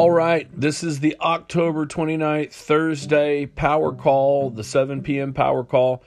All right, this is the October 29th, Thursday power call, the 7 p.m. power call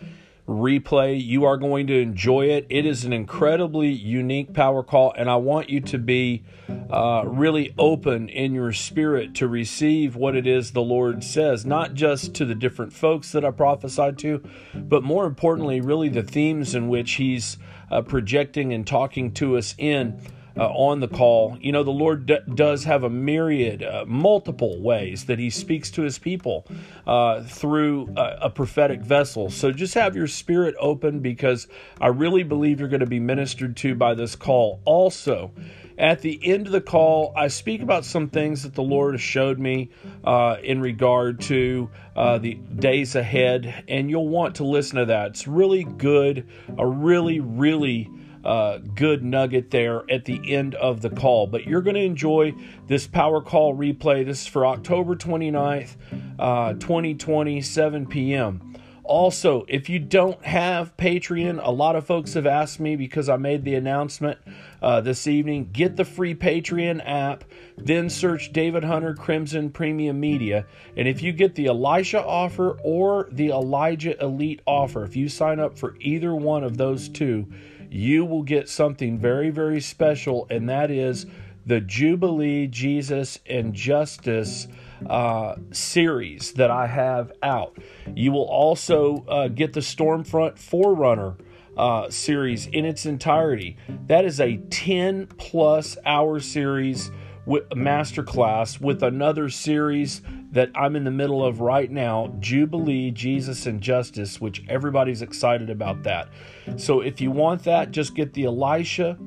replay. You are going to enjoy it. It is an incredibly unique power call, and I want you to be uh, really open in your spirit to receive what it is the Lord says, not just to the different folks that I prophesied to, but more importantly, really the themes in which He's uh, projecting and talking to us in uh, on the call. You know, the Lord d- does have a myriad, uh, multiple ways that He speaks to His people uh, through a, a, prophetic vessel. So just have your spirit open because I really believe you're going to be ministered to by this call. Also, at the end of the call, I speak about some things that the Lord has showed me uh, in regard to uh, the days ahead, and you'll want to listen to that. It's really good, a really, really uh, good nugget there at the end of the call. But you're going to enjoy this power call replay. This is for October 29th, uh, 2020, 7 p.m. Also, if you don't have Patreon, a lot of folks have asked me because I made the announcement uh, this evening. Get the free Patreon app, then search David Hunter Crimson Premium Media. And if you get the Elisha offer or the Elijah Elite offer, if you sign up for either one of those two, you will get something very, very special, and that is the Jubilee Jesus and Justice uh, series that I have out. You will also uh, get the Stormfront Forerunner uh, series in its entirety. That is a 10 plus hour series with masterclass with another series that I'm in the middle of right now, Jubilee, Jesus and Justice, which everybody's excited about that. So if you want that, just get the Elisha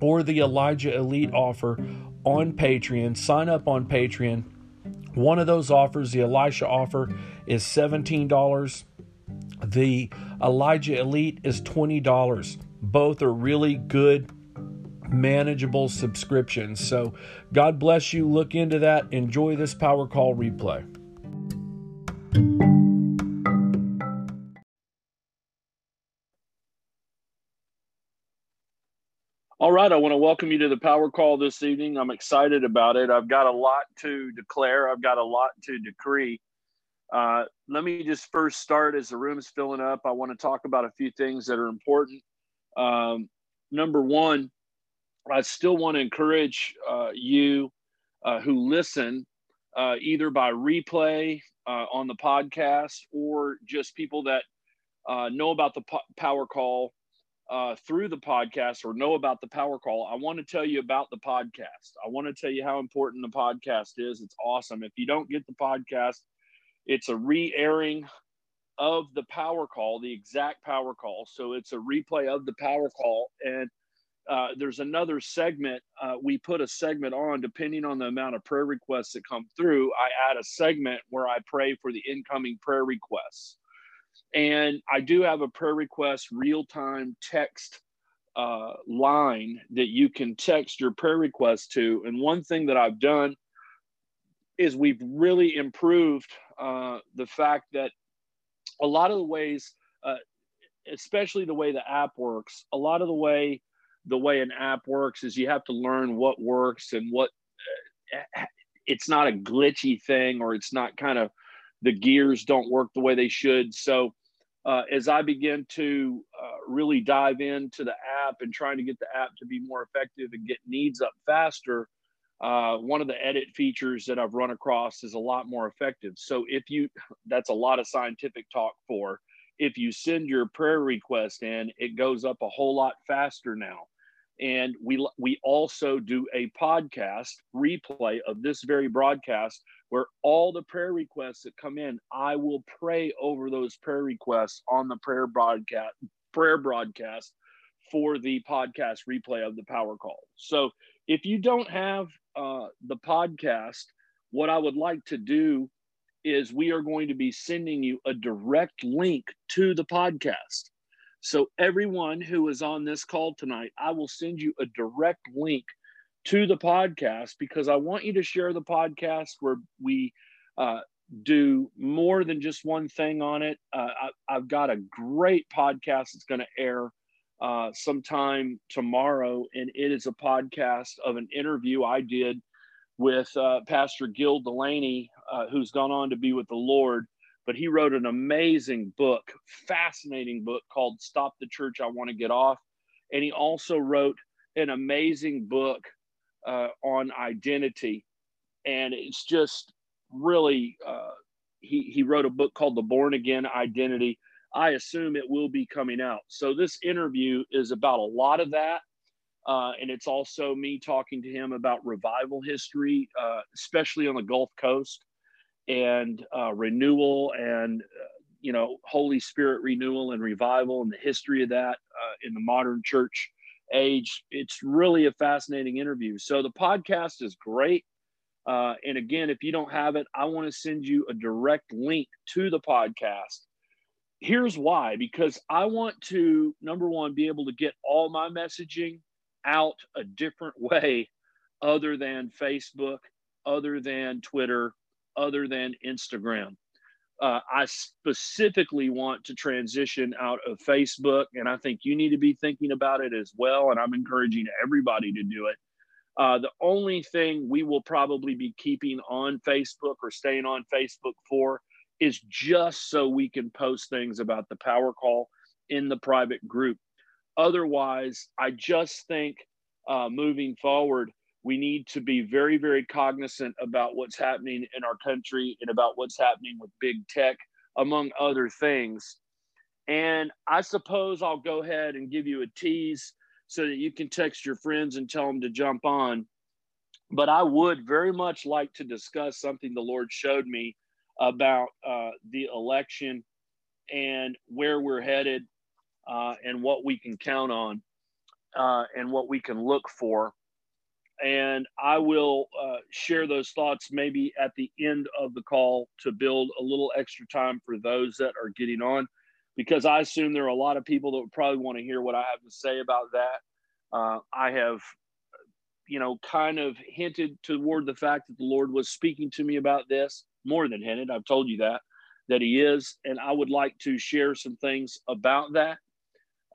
or the Elijah Elite offer on Patreon. Sign up on Patreon. One of those offers, the Elisha offer, is $17. The Elijah Elite is $20. Both are really good manageable subscriptions. So, God bless you. Look into that. Enjoy this Power Call replay. All right, I want to welcome you to the Power Call this evening. I'm excited about it. I've got a lot to declare, I've got a lot to decree. Uh, let me just first start as the room is filling up. I want to talk about a few things that are important. Um, number one, I still want to encourage uh, you uh, who listen, uh, either by replay uh, on the podcast or just people that uh, know about the po- power call uh, through the podcast or know about the power call. I want to tell you about the podcast. I want to tell you how important the podcast is. It's awesome. If you don't get the podcast, it's a re airing of the power call, the exact power call. So it's a replay of the power call. And uh, there's another segment. Uh, we put a segment on depending on the amount of prayer requests that come through. I add a segment where I pray for the incoming prayer requests. And I do have a prayer request real time text uh, line that you can text your prayer request to. And one thing that I've done is we've really improved uh, the fact that a lot of the ways, uh, especially the way the app works, a lot of the way the way an app works is you have to learn what works and what uh, it's not a glitchy thing or it's not kind of the gears don't work the way they should so uh, as i begin to uh, really dive into the app and trying to get the app to be more effective and get needs up faster uh, one of the edit features that i've run across is a lot more effective. So if you that's a lot of scientific talk for if you send your prayer request in it goes up a whole lot faster now. And we we also do a podcast replay of this very broadcast where all the prayer requests that come in i will pray over those prayer requests on the prayer broadcast prayer broadcast for the podcast replay of the power call. So if you don't have uh, the podcast what i would like to do is we are going to be sending you a direct link to the podcast. So, everyone who is on this call tonight, I will send you a direct link to the podcast because I want you to share the podcast where we uh, do more than just one thing on it. Uh, I, have got a great podcast that's going to air uh, sometime tomorrow, and it is a podcast of an interview I did with uh, Pastor Gil Delaney, uh, who's gone on to be with the Lord. But he wrote an amazing book, fascinating book called Stop the Church I Want to Get Off. And he also wrote an amazing book uh, on identity. And it's just really, uh, he, he wrote a book called The Born Again Identity. I assume it will be coming out. So this interview is about a lot of that. Uh, and it's also me talking to him about revival history, uh, especially on the Gulf Coast, and uh, renewal and uh, you know Holy Spirit renewal and revival and the history of that uh, in the modern church age. It's really a fascinating interview. So the podcast is great. Uh, and again, if you don't have it, I want to send you a direct link to the podcast. Here's why because I want to, number one, be able to get all my messaging out a different way other than Facebook, other than Twitter, other than Instagram. Uh, I specifically want to transition out of Facebook, and I think you need to be thinking about it as well. And I'm encouraging everybody to do it. Uh, the only thing we will probably be keeping on Facebook or staying on Facebook for is just so we can post things about the power call in the private group. Otherwise, I just think uh, moving forward, we need to be very, very cognizant about what's happening in our country and about what's happening with big tech, among other things. And I suppose I'll go ahead and give you a tease so that you can text your friends and tell them to jump on. But I would very much like to discuss something the Lord showed me about uh, the election and where we're headed uh, and what we can count on uh, and what we can look for. And I will uh, share those thoughts maybe at the end of the call to build a little extra time for those that are getting on, because I assume there are a lot of people that would probably want to hear what I have to say about that. Uh, I have, you know, kind of hinted toward the fact that the Lord was speaking to me about this more than hinted. I've told you that, that He is. And I would like to share some things about that.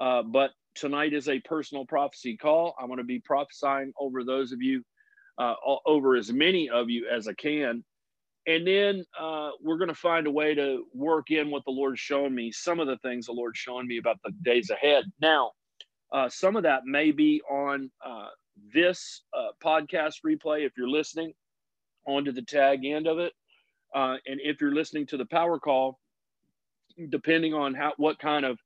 Uh, but tonight is a personal prophecy call. I'm going to be prophesying over those of you, uh, over as many of you as I can. And then uh, we're going to find a way to work in what the Lord's showing me, some of the things the Lord's showing me about the days ahead. Now, uh, some of that may be on uh, this uh, podcast replay if you're listening onto the tag end of it. Uh, and if you're listening to the power call, depending on how what kind of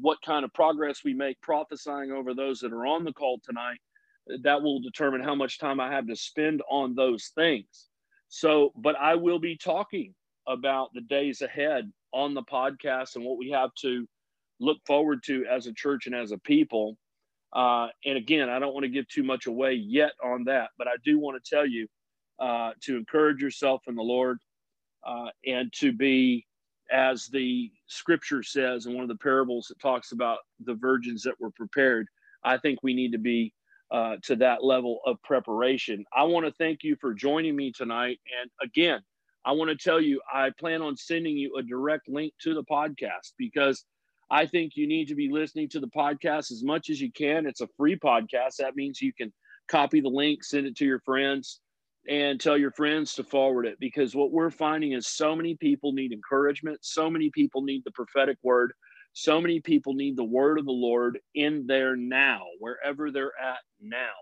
what kind of progress we make prophesying over those that are on the call tonight, that will determine how much time I have to spend on those things. So, but I will be talking about the days ahead on the podcast and what we have to look forward to as a church and as a people. Uh, and again, I don't want to give too much away yet on that, but I do want to tell you uh, to encourage yourself in the Lord uh, and to be as the scripture says in one of the parables that talks about the virgins that were prepared, I think we need to be uh, to that level of preparation. I want to thank you for joining me tonight. And again, I want to tell you, I plan on sending you a direct link to the podcast because I think you need to be listening to the podcast as much as you can. It's a free podcast. That means you can copy the link, send it to your friends and tell your friends to forward it because what we're finding is so many people need encouragement so many people need the prophetic word so many people need the word of the lord in there now wherever they're at now.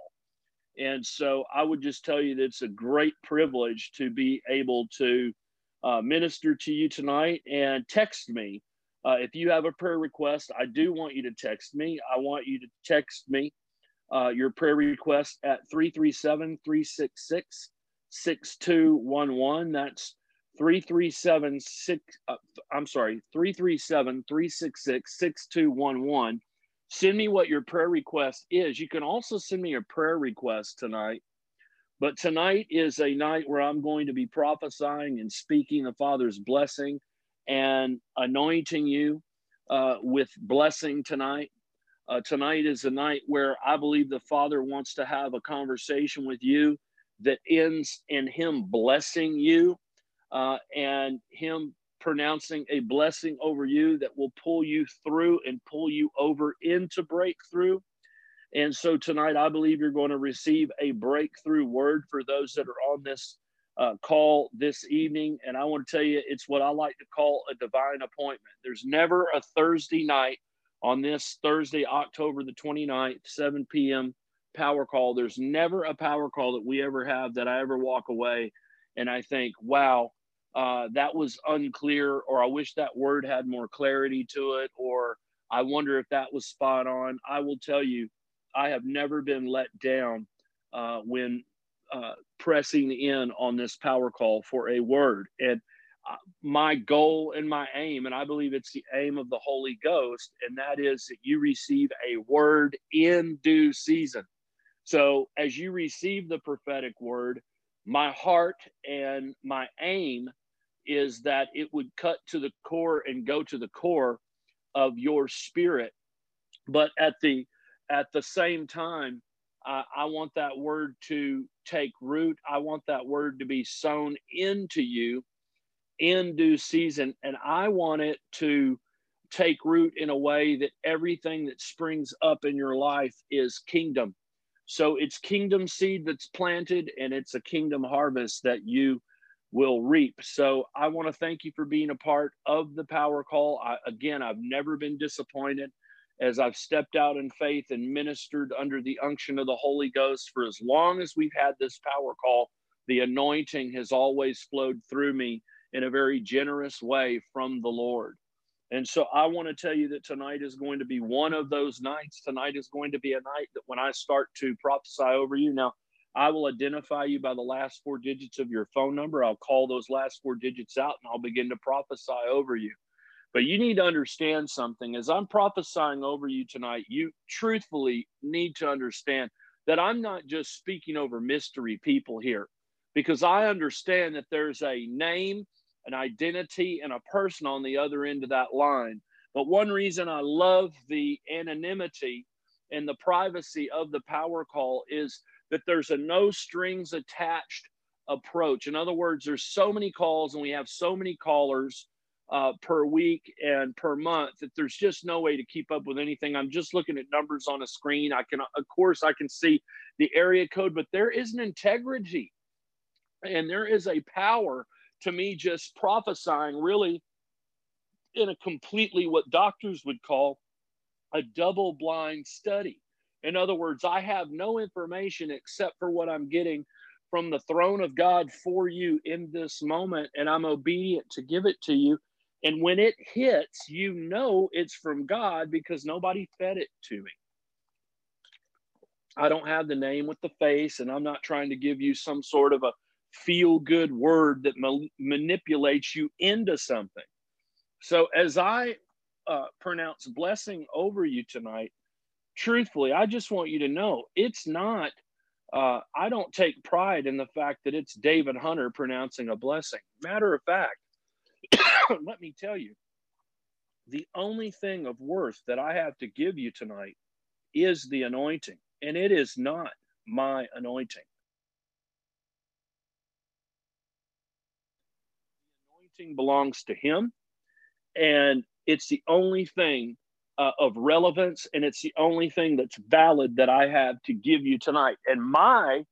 And so i would just tell you that it's a great privilege to be able to uh, minister to you tonight and text me. Uh, if you have a prayer request i do want you to text me. I want you to text me uh, your prayer request at 337 366 6211. That's 337 uh, I'm sorry, 337 366 6211. Send me what your prayer request is. You can also send me a prayer request tonight. But tonight is a night where I'm going to be prophesying and speaking the Father's blessing and anointing you uh, with blessing tonight. Uh, tonight is a night where I believe the Father wants to have a conversation with you that ends in Him blessing you uh, and Him pronouncing a blessing over you that will pull you through and pull you over into breakthrough. And so tonight, I believe you're going to receive a breakthrough word for those that are on this uh, call this evening. And I want to tell you, it's what I like to call a divine appointment. There's never a Thursday night on this Thursday, October the 29th, 7 p.m. power call. There's never a power call that we ever have that I ever walk away and I think, wow, uh, that was unclear, or I wish that word had more clarity to it, or I wonder if that was spot on. I will tell you, I have never been let down uh, when uh, pressing in on this power call for a word. And uh, my goal and my aim, and I believe it's the aim of the Holy Ghost, and that is that you receive a word in due season. So as you receive the prophetic word, my heart and my aim is that it would cut to the core and go to the core of your spirit. But at the at the same time uh, i want that word to take root. I want that word to be sown into you in due season. And i want it to take root in a way that everything that springs up in your life is kingdom so it's kingdom seed that's planted and it's a kingdom harvest that you will reap. So I want to thank you for being a part of the power call. I, again, I've never been disappointed as I've stepped out in faith and ministered under the unction of the Holy Ghost for as long as we've had this power call. The anointing has always flowed through me in a very generous way from the Lord. And so I want to tell you that tonight is going to be one of those nights. Tonight is going to be a night that when I start to prophesy over you, now I will identify you by the last four digits of your phone number. I'll call those last four digits out and I'll begin to prophesy over you. But you need to understand something. As I'm prophesying over you tonight, you truthfully need to understand that I'm not just speaking over mystery people here, because I understand that there's a name, an identity, and a person on the other end of that line. But one reason I love the anonymity and the privacy of the power call is that there's a no strings attached approach. In other words, there's so many calls and we have so many callers uh, per week and per month that there's just no way to keep up with anything. I'm just looking at numbers on a screen. I can, of course, I can see the area code, but there is an integrity and there is a power to me just prophesying really in a completely what doctors would call a double blind study. In other words, I have no information except for what I'm getting from the throne of God for you in this moment, and I'm obedient to give it to you. And when it hits, you know it's from God because nobody fed it to me. I don't have the name with the face, and I'm not trying to give you some sort of a feel good word that ma- manipulates you into something. So, as I uh, pronounce blessing over you tonight, truthfully, I just want you to know it's not. Uh, I don't take pride in the fact that it's David Hunter pronouncing a blessing. Matter of fact, let me tell you, the only thing of worth that I have to give you tonight is the anointing, and it is not my anointing. Belongs to Him, and it's the only thing uh, of relevance, and it's the only thing that's valid that I have to give you tonight. And my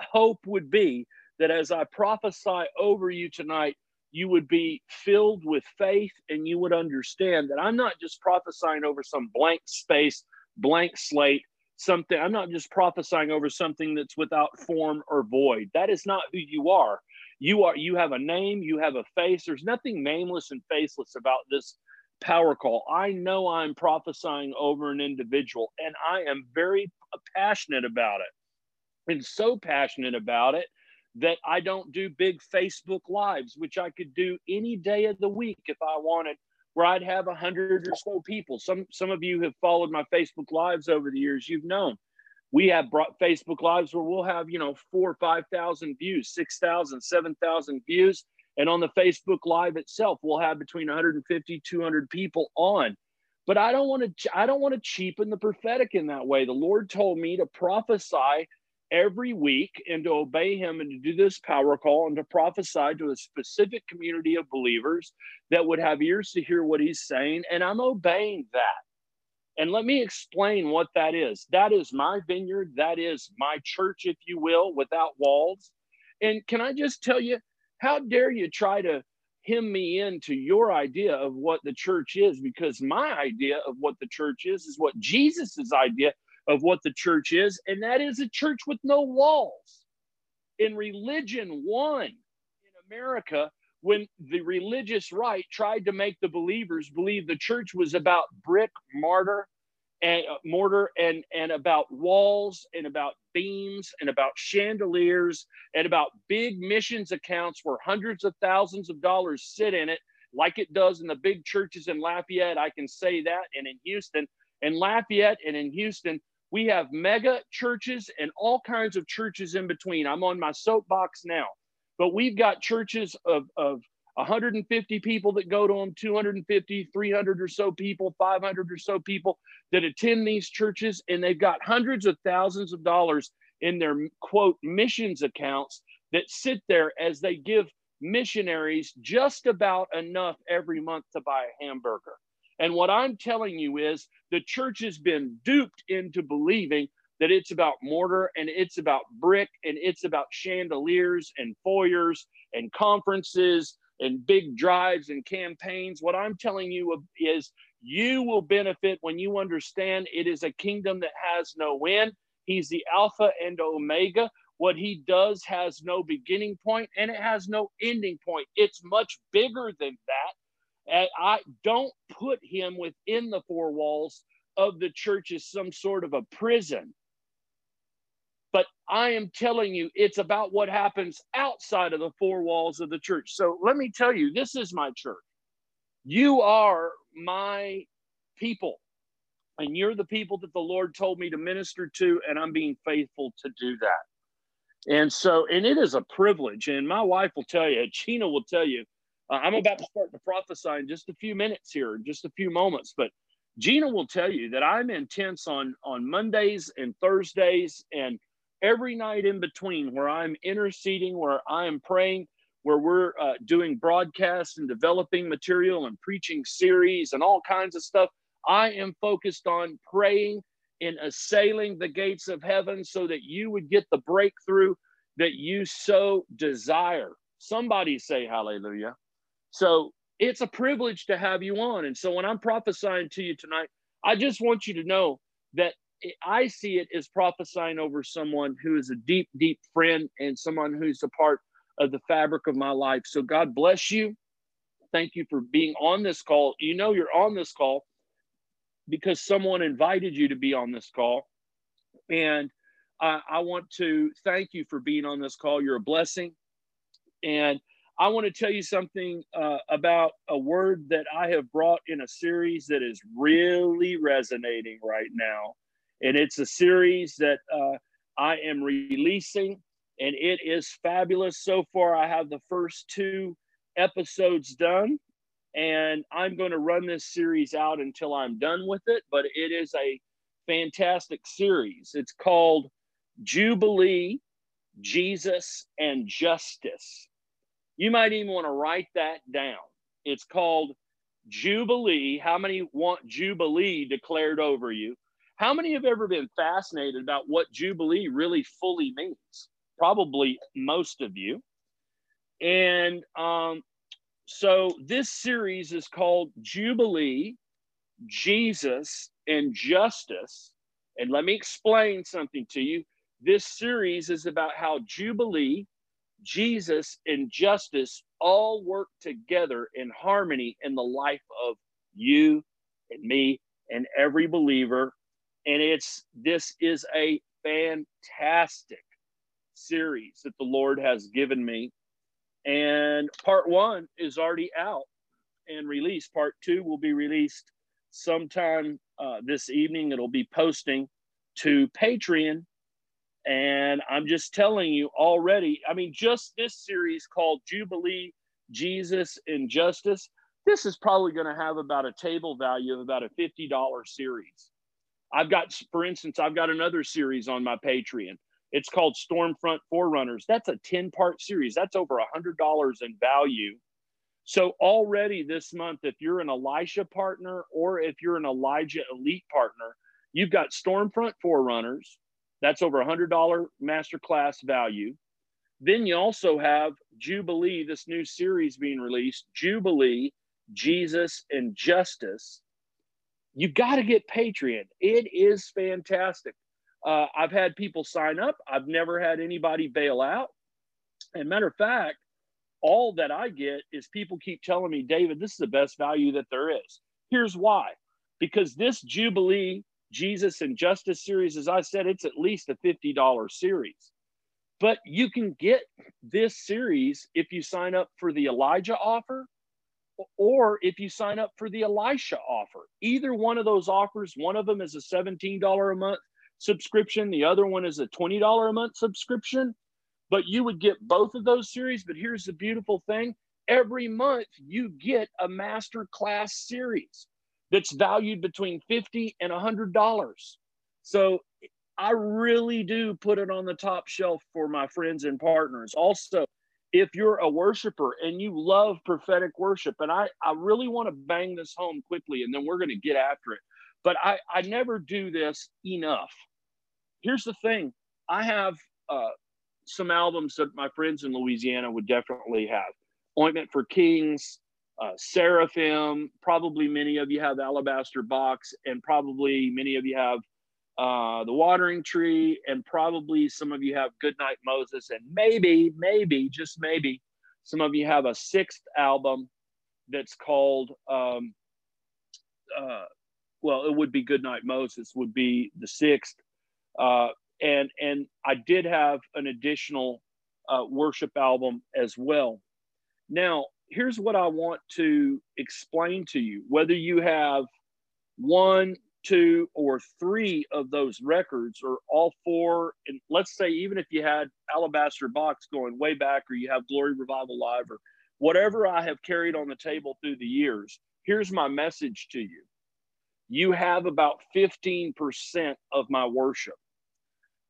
hope would be that as I prophesy over you tonight, you would be filled with faith and you would understand that I'm not just prophesying over some blank space, blank slate, something. I'm not just prophesying over something that's without form or void. That is not who you are. You are you have a name, you have a face. There's nothing nameless and faceless about this power call. I know I'm prophesying over an individual and I am very passionate about it. And so passionate about it that I don't do big Facebook lives, which I could do any day of the week if I wanted, where I'd have a hundred or so people. Some some of you have followed my Facebook lives over the years. You've known we have brought Facebook lives where we'll have you know four or five thousand views, six thousand, seven thousand views and on the Facebook Live itself, we'll have between 150, 200 people on. But I don't want to I don't want to cheapen the prophetic in that way. The Lord told me to prophesy every week and to obey him and to do this power call and to prophesy to a specific community of believers that would have ears to hear what he's saying and I'm obeying that. And let me explain what that is. That is my vineyard. That is my church, if you will, without walls. And can I just tell you, how dare you try to hem me into your idea of what the church is? Because my idea of what the church is is what Jesus's idea of what the church is, and that is a church with no walls. In religion, one in America, when the religious right tried to make the believers believe the church was about brick, mortar, and uh, mortar and and about walls and about beams and about chandeliers and about big missions accounts where hundreds of thousands of dollars sit in it like it does in the big churches in Lafayette. I can say that and in Houston in Lafayette and in Houston we have mega churches and all kinds of churches in between. I'm on my soapbox now but we've got churches of, of 150 people that go to them, 250, 300 or so people, 500 or so people that attend these churches, and they've got hundreds of thousands of dollars in their quote missions accounts that sit there as they give missionaries just about enough every month to buy a hamburger. And what I'm telling you is the church has been duped into believing that it's about mortar and it's about brick and it's about chandeliers and foyers and conferences and big drives and campaigns. What I'm telling you is you will benefit when you understand it is a kingdom that has no end. He's the Alpha and Omega. What he does has no beginning point and it has no ending point. It's much bigger than that. And I don't put him within the four walls of the church as some sort of a prison. But I am telling you, it's about what happens outside of the four walls of the church. So let me tell you, this is my church. You are my people, and you're the people that the Lord told me to minister to, and I'm being faithful to do that. And so, and it is a privilege. And my wife will tell you, Gina will tell you, uh, I'm about to start to prophesy in just a few minutes here, just a few moments, but Gina will tell you that I'm intense on on Mondays and Thursdays and every night in between where I'm interceding, where I'm praying, where we're uh, doing broadcasts and developing material and preaching series and all kinds of stuff. I am focused on praying and assailing the gates of heaven so that you would get the breakthrough that you so desire. Somebody say hallelujah. So it's a privilege to have you on. And so when I'm prophesying to you tonight, I just want you to know that I see it as prophesying over someone who is a deep, deep friend and someone who's a part of the fabric of my life. So God bless you. Thank you for being on this call. You know, you're on this call because someone invited you to be on this call. And I, I want to thank you for being on this call. You're a blessing. And I want to tell you something uh, about a word that I have brought in a series that is really resonating right now and it's a series that uh, I am releasing, and it is fabulous. So far, I have the first two episodes done, and I'm going to run this series out until I'm done with it. But it is a fantastic series. It's called Jubilee, Jesus, and Justice. You might even want to write that down. It's called Jubilee. How many want Jubilee declared over you? How many have ever been fascinated about what Jubilee really fully means? Probably most of you. And um, so this series is called Jubilee, Jesus, and Justice. And let me explain something to you. This series is about how Jubilee, Jesus, and justice all work together in harmony in the life of you and me and every believer and it's this is a fantastic series that the Lord has given me. And part one is already out and released. Part two will be released sometime uh, this evening. It'll be posting to Patreon. And I'm just telling you already, I mean, just this series called Jubilee, Jesus, and Justice, this is probably going to have about a table value of about a $50 series. I've got, for instance, I've got another series on my Patreon. It's called Stormfront Forerunners. That's a 10 part series. That's over a $100 in value. So already this month, if you're an Elisha partner or if you're an Elijah Elite partner, you've got Stormfront Forerunners. That's over a hundred dollar masterclass value. Then you also have Jubilee, this new series being released, Jubilee, Jesus and Justice. You got to get Patreon. It is fantastic. Uh, I've had people sign up. I've never had anybody bail out. And matter of fact, all that I get is people keep telling me, David, this is the best value that there is. Here's why because this Jubilee Jesus and Justice series, as I said, it's at least a $50 series. But you can get this series if you sign up for the Elijah offer or if you sign up for the Elisha offer. Either one of those offers, one of them is a $17 a month subscription, the other one is a $20 a month subscription. But you would get both of those series. But here's the beautiful thing every month you get a master class series that's valued between 50 and $100. So I really do put it on the top shelf for my friends and partners. Also, if you're a worshiper and you love prophetic worship, and I, I really want to bang this home quickly and then we're going to get after it, but I, I never do this enough. Here's the thing I have uh, some albums that my friends in Louisiana would definitely have Ointment for Kings, uh, Seraphim. Probably many of you have Alabaster Box, and probably many of you have uh, The Watering Tree, and probably some of you have Goodnight Moses, and maybe, maybe, just maybe, some of you have a sixth album that's called, um, uh, well, it would be Goodnight Moses, would be the sixth. Uh, and and I did have an additional uh, worship album as well. Now, here's what I want to explain to you. Whether you have one, two, or three of those records, or all four, and let's say even if you had Alabaster Box going way back, or you have Glory Revival Live, or whatever I have carried on the table through the years, here's my message to you. You have about 15% of my worship.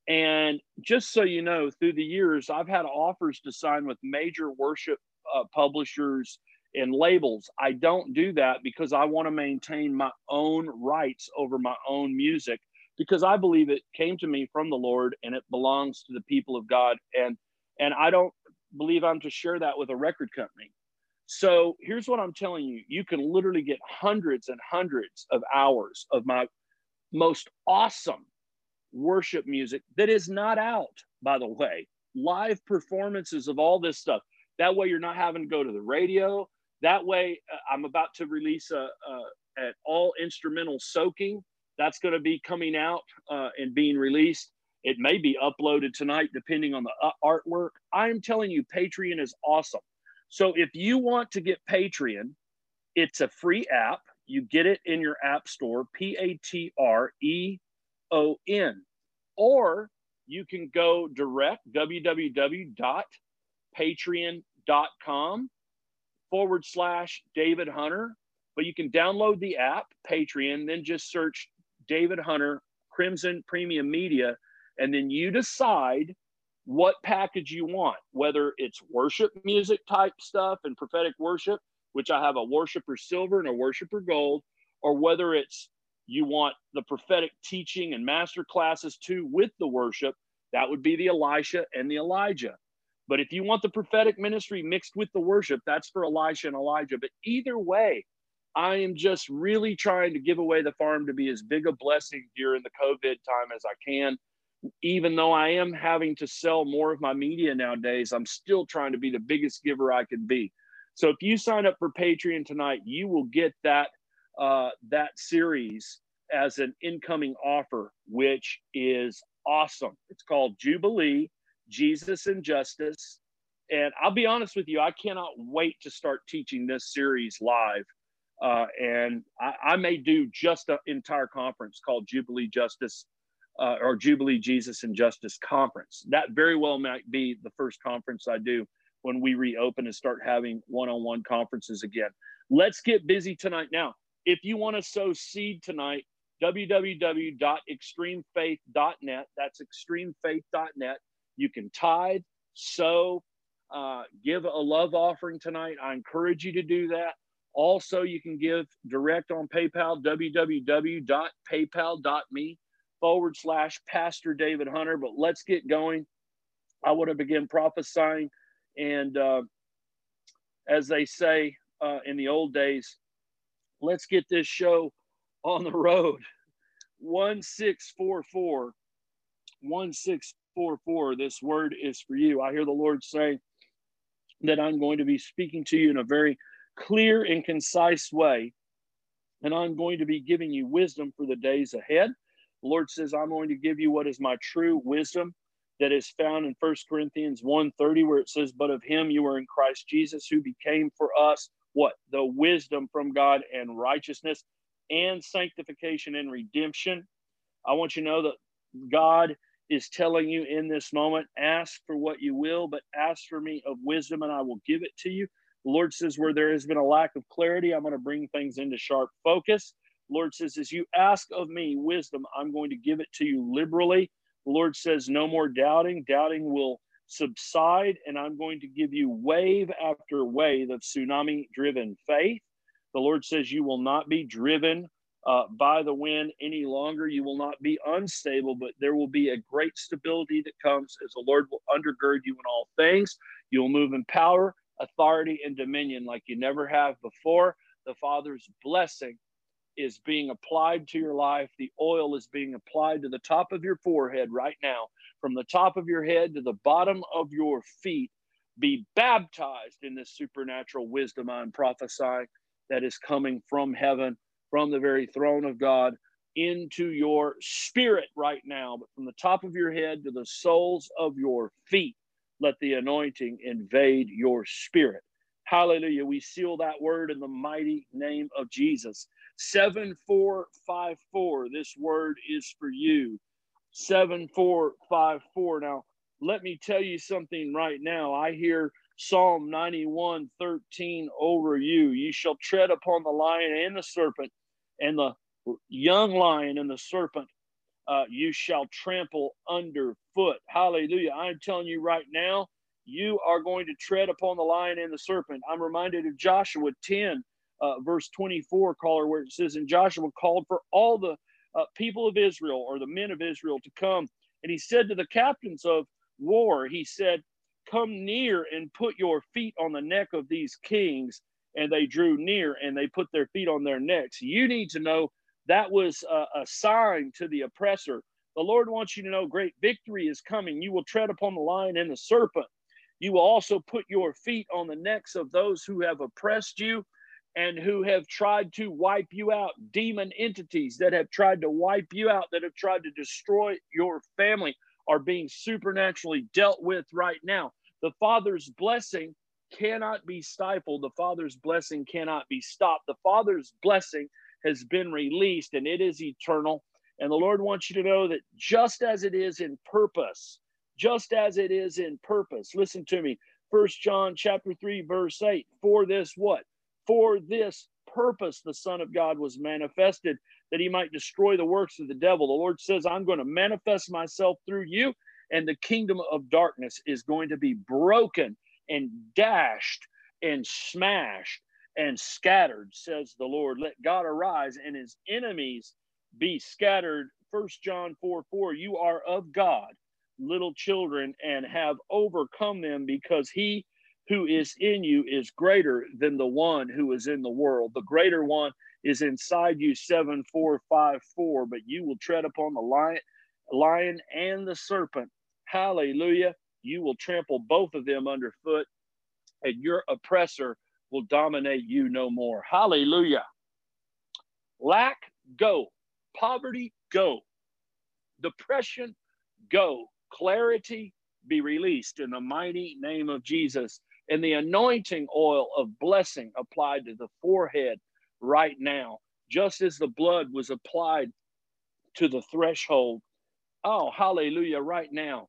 And just so you know, through the years, I've had offers to sign with major worship uh, publishers and labels. I don't do that because I want to maintain my own rights over my own music because I believe it came to me from the Lord and it belongs to the people of God. And and I don't believe I'm to share that with a record company. So here's what I'm telling you: you can literally get hundreds and hundreds of hours of my most awesome worship music that is not out, by the way. Live performances of all this stuff. That way, you're not having to go to the radio. That way, uh, I'm about to release a, a all instrumental soaking. That's going to be coming out uh, and being released. It may be uploaded tonight, depending on the uh, artwork. I'm telling you, Patreon is awesome. So if you want to get Patreon, it's a free app. You get it in your app store, P A T R E O N. Or you can go direct, www.patreon.com forward slash David Hunter. But you can download the app, Patreon, then just search David Hunter, Crimson Premium Media, and then you decide what package you want, whether it's worship music type stuff and prophetic worship, which I have a worshiper silver and a worshiper gold, or whether it's you want the prophetic teaching and master classes too with the worship, that would be the Elisha and the Elijah. But if you want the prophetic ministry mixed with the worship, that's for Elisha and Elijah. But either way, I am just really trying to give away the farm to be as big a blessing during the COVID time as I can. Even though I am having to sell more of my media nowadays, I'm still trying to be the biggest giver I can be. So if you sign up for Patreon tonight, you will get that uh, that series as an incoming offer, which is awesome. It's called Jubilee Jesus and Justice. And I'll be honest with you, I cannot wait to start teaching this series live. Uh, and I, I, may do just an entire conference called Jubilee Justice uh, or Jubilee Jesus and Justice Conference. That very well might be the first conference I do when we reopen and start having one on one conferences again. Let's get busy tonight. Now, if you want to sow seed tonight, www.extremefaith.net. That's extremefaith.net. You can tithe, sow. uh, give a love offering tonight. I encourage you to do that. Also, you can give direct on PayPal, www.paypal.me forward slash Pastor David Hunter. But let's get going. I want to begin prophesying. And uh, as they say uh, in the old days, let's get this show on the road. 1644. 1644. This word is for you. I hear the Lord say that I'm going to be speaking to you in a very clear and concise way. And I'm going to be giving you wisdom for the days ahead. The Lord says, I'm going to give you what is my true wisdom that is found in First Corinthians 1:30, where it says, But of him you are in Christ Jesus, who became for us what? The wisdom from God and righteousness and sanctification and redemption. I want you to know that God is telling you in this moment, ask for what you will, but ask for me of wisdom and I will give it to you. The Lord says, where there has been a lack of clarity, I'm going to bring things into sharp focus. The Lord says, as you ask of me wisdom, I'm going to give it to you liberally. The Lord says, no more doubting. Doubting will subside, and I'm going to give you wave after wave of tsunami driven faith. The Lord says, you will not be driven uh, by the wind any longer. You will not be unstable, but there will be a great stability that comes as the Lord will undergird you in all things. You will move in power authority and dominion like you never have before. The Father's blessing is being applied to your life. The oil is being applied to the top of your forehead right now, from the top of your head to the bottom of your feet. Be baptized in this supernatural wisdom I'm prophesying that is coming from heaven, from the very throne of God into your spirit right now, but from the top of your head to the soles of your feet let the anointing invade your spirit. Hallelujah. We seal that word in the mighty name of Jesus. 7454. This word is for you. 7454. Now, let me tell you something right now. I hear Psalm 91 13 over you. You shall tread upon the lion and the serpent, and the young lion and the serpent uh, you shall trample underfoot. Hallelujah. I'm telling you right now, you are going to tread upon the lion and the serpent. I'm reminded of Joshua 10, uh, verse 24, caller, where it says, And Joshua called for all the uh, people of Israel or the men of Israel to come. And he said to the captains of war, He said, Come near and put your feet on the neck of these kings. And they drew near and they put their feet on their necks. You need to know that was a, a sign to the oppressor. The Lord wants you to know great victory is coming. You will tread upon the lion and the serpent. You will also put your feet on the necks of those who have oppressed you and who have tried to wipe you out, demon entities that have tried to wipe you out, that have tried to destroy your family, are being supernaturally dealt with right now. The Father's blessing cannot be stifled. The Father's blessing cannot be stopped. The Father's blessing has been released and it is eternal. And the Lord wants you to know that just as it is in purpose, just as it is in purpose, listen to me. First John chapter 3, verse 8. For this what? For this purpose the Son of God was manifested, that he might destroy the works of the devil. The Lord says, I'm going to manifest myself through you, and the kingdom of darkness is going to be broken and dashed and smashed and scattered, says the Lord. Let God arise and his enemies be scattered. First John 4 4, you are of God, little children, and have overcome them because he who is in you is greater than the one who is in the world. The greater one is inside you, 7454, but you will tread upon the lion, lion and the serpent. Hallelujah. You will trample both of them underfoot, and your oppressor will dominate you no more. Hallelujah. Lack, go. Poverty, go. Depression, go. Clarity, be released in the mighty name of Jesus. And the anointing oil of blessing applied to the forehead right now, just as the blood was applied to the threshold. Oh, hallelujah, right now.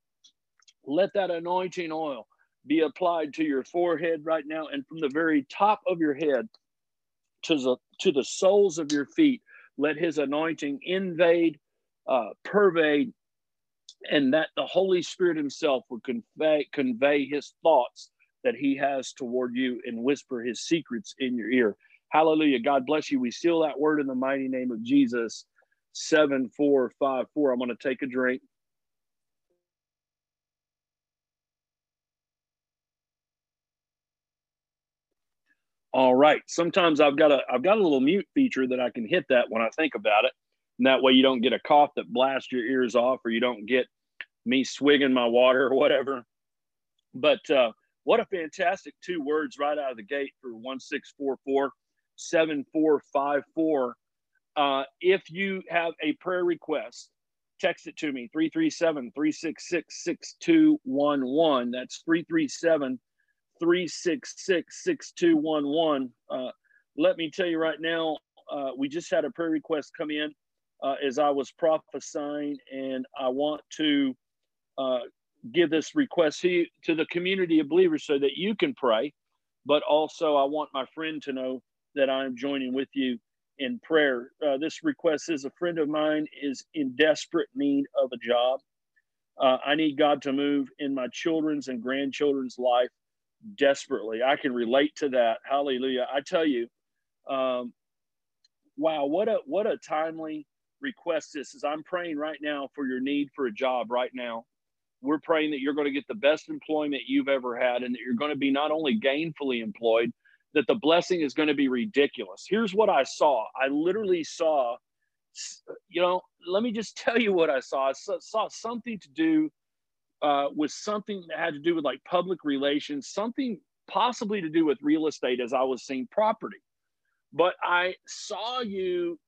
Let that anointing oil be applied to your forehead right now and from the very top of your head to the to the soles of your feet let his anointing invade uh, pervade and that the holy spirit himself would convey convey his thoughts that he has toward you and whisper his secrets in your ear. Hallelujah. God bless you. We seal that word in the mighty name of Jesus. 7454. I'm going to take a drink. All right. Sometimes I've got a I've got a little mute feature that I can hit that when I think about it. And that way you don't get a cough that blasts your ears off or you don't get me swigging my water or whatever. But uh, what a fantastic two words right out of the gate for 1644 7454. Uh, if you have a prayer request, text it to me 337 366 6211. That's 337 366 6211. Uh, let me tell you right now, uh, we just had a prayer request come in uh, as I was prophesying, and I want to uh, give this request to, to the community of believers so that you can pray. But also, I want my friend to know that I'm joining with you in prayer. Uh, this request is a friend of mine is in desperate need of a job. Uh, I need God to move in my children's and grandchildren's life desperately. I can relate to that. Hallelujah. I tell you, um, wow, what a what a timely request this is. I'm praying right now for your need for a job right now. We're praying that you're going to get the best employment you've ever had and that you're going to be not only gainfully employed, that the blessing is going to be ridiculous. Here's what I saw. I literally saw, you know, let me just tell you what I saw. I saw something to do uh, with something that had to do with like public relations, something possibly to do with real estate as I was seeing property. But I saw you,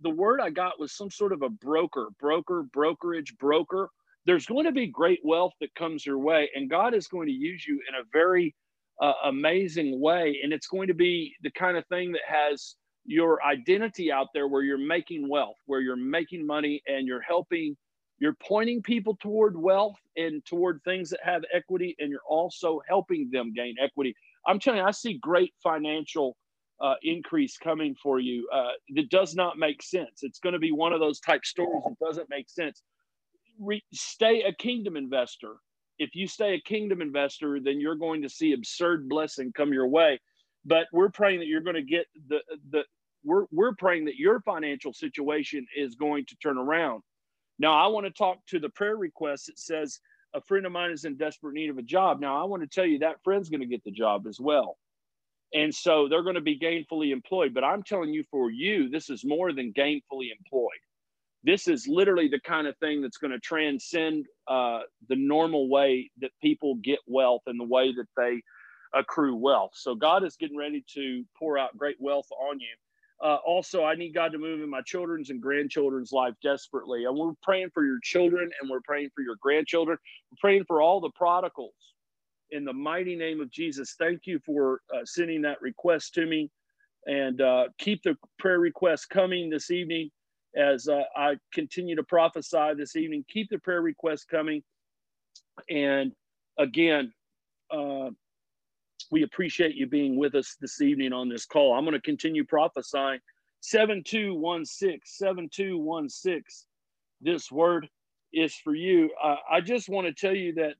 the word I got was some sort of a broker, broker, brokerage, broker. There's going to be great wealth that comes your way, and God is going to use you in a very uh, amazing way. And it's going to be the kind of thing that has your identity out there where you're making wealth, where you're making money and you're helping, you're pointing people toward wealth and toward things that have equity, and you're also helping them gain equity. I'm telling you, I see great financial uh, increase coming for you uh, that does not make sense. It's going to be one of those type stories that doesn't make sense. Re- stay a kingdom investor if you stay a kingdom investor, then you're going to see absurd blessing come your way. But we're praying that you're going to get the the we're we're praying that your financial situation is going to turn around. Now, I want to talk to the prayer request that says a friend of mine is in desperate need of a job. Now, I want to tell you that friend's going to get the job as well. And so they're going to be gainfully employed. But I'm telling you, for you, this is more than gainfully employed this is literally the kind of thing that's going to transcend uh, the normal way that people get wealth and the way that they accrue wealth. So God is getting ready to pour out great wealth on you. Uh, also, I need God to move in my children's and grandchildren's life desperately. And we're praying for your children and we're praying for your grandchildren. We're praying for all the prodigals. In the mighty name of Jesus, thank you for uh, sending that request to me. And uh, keep the prayer requests coming this evening as uh, I continue to prophesy this evening. Keep the prayer requests coming. And again, uh, we appreciate you being with us this evening on this call. I'm going to continue prophesying 7216, 7216. This word is for you. Uh, I just want to tell you that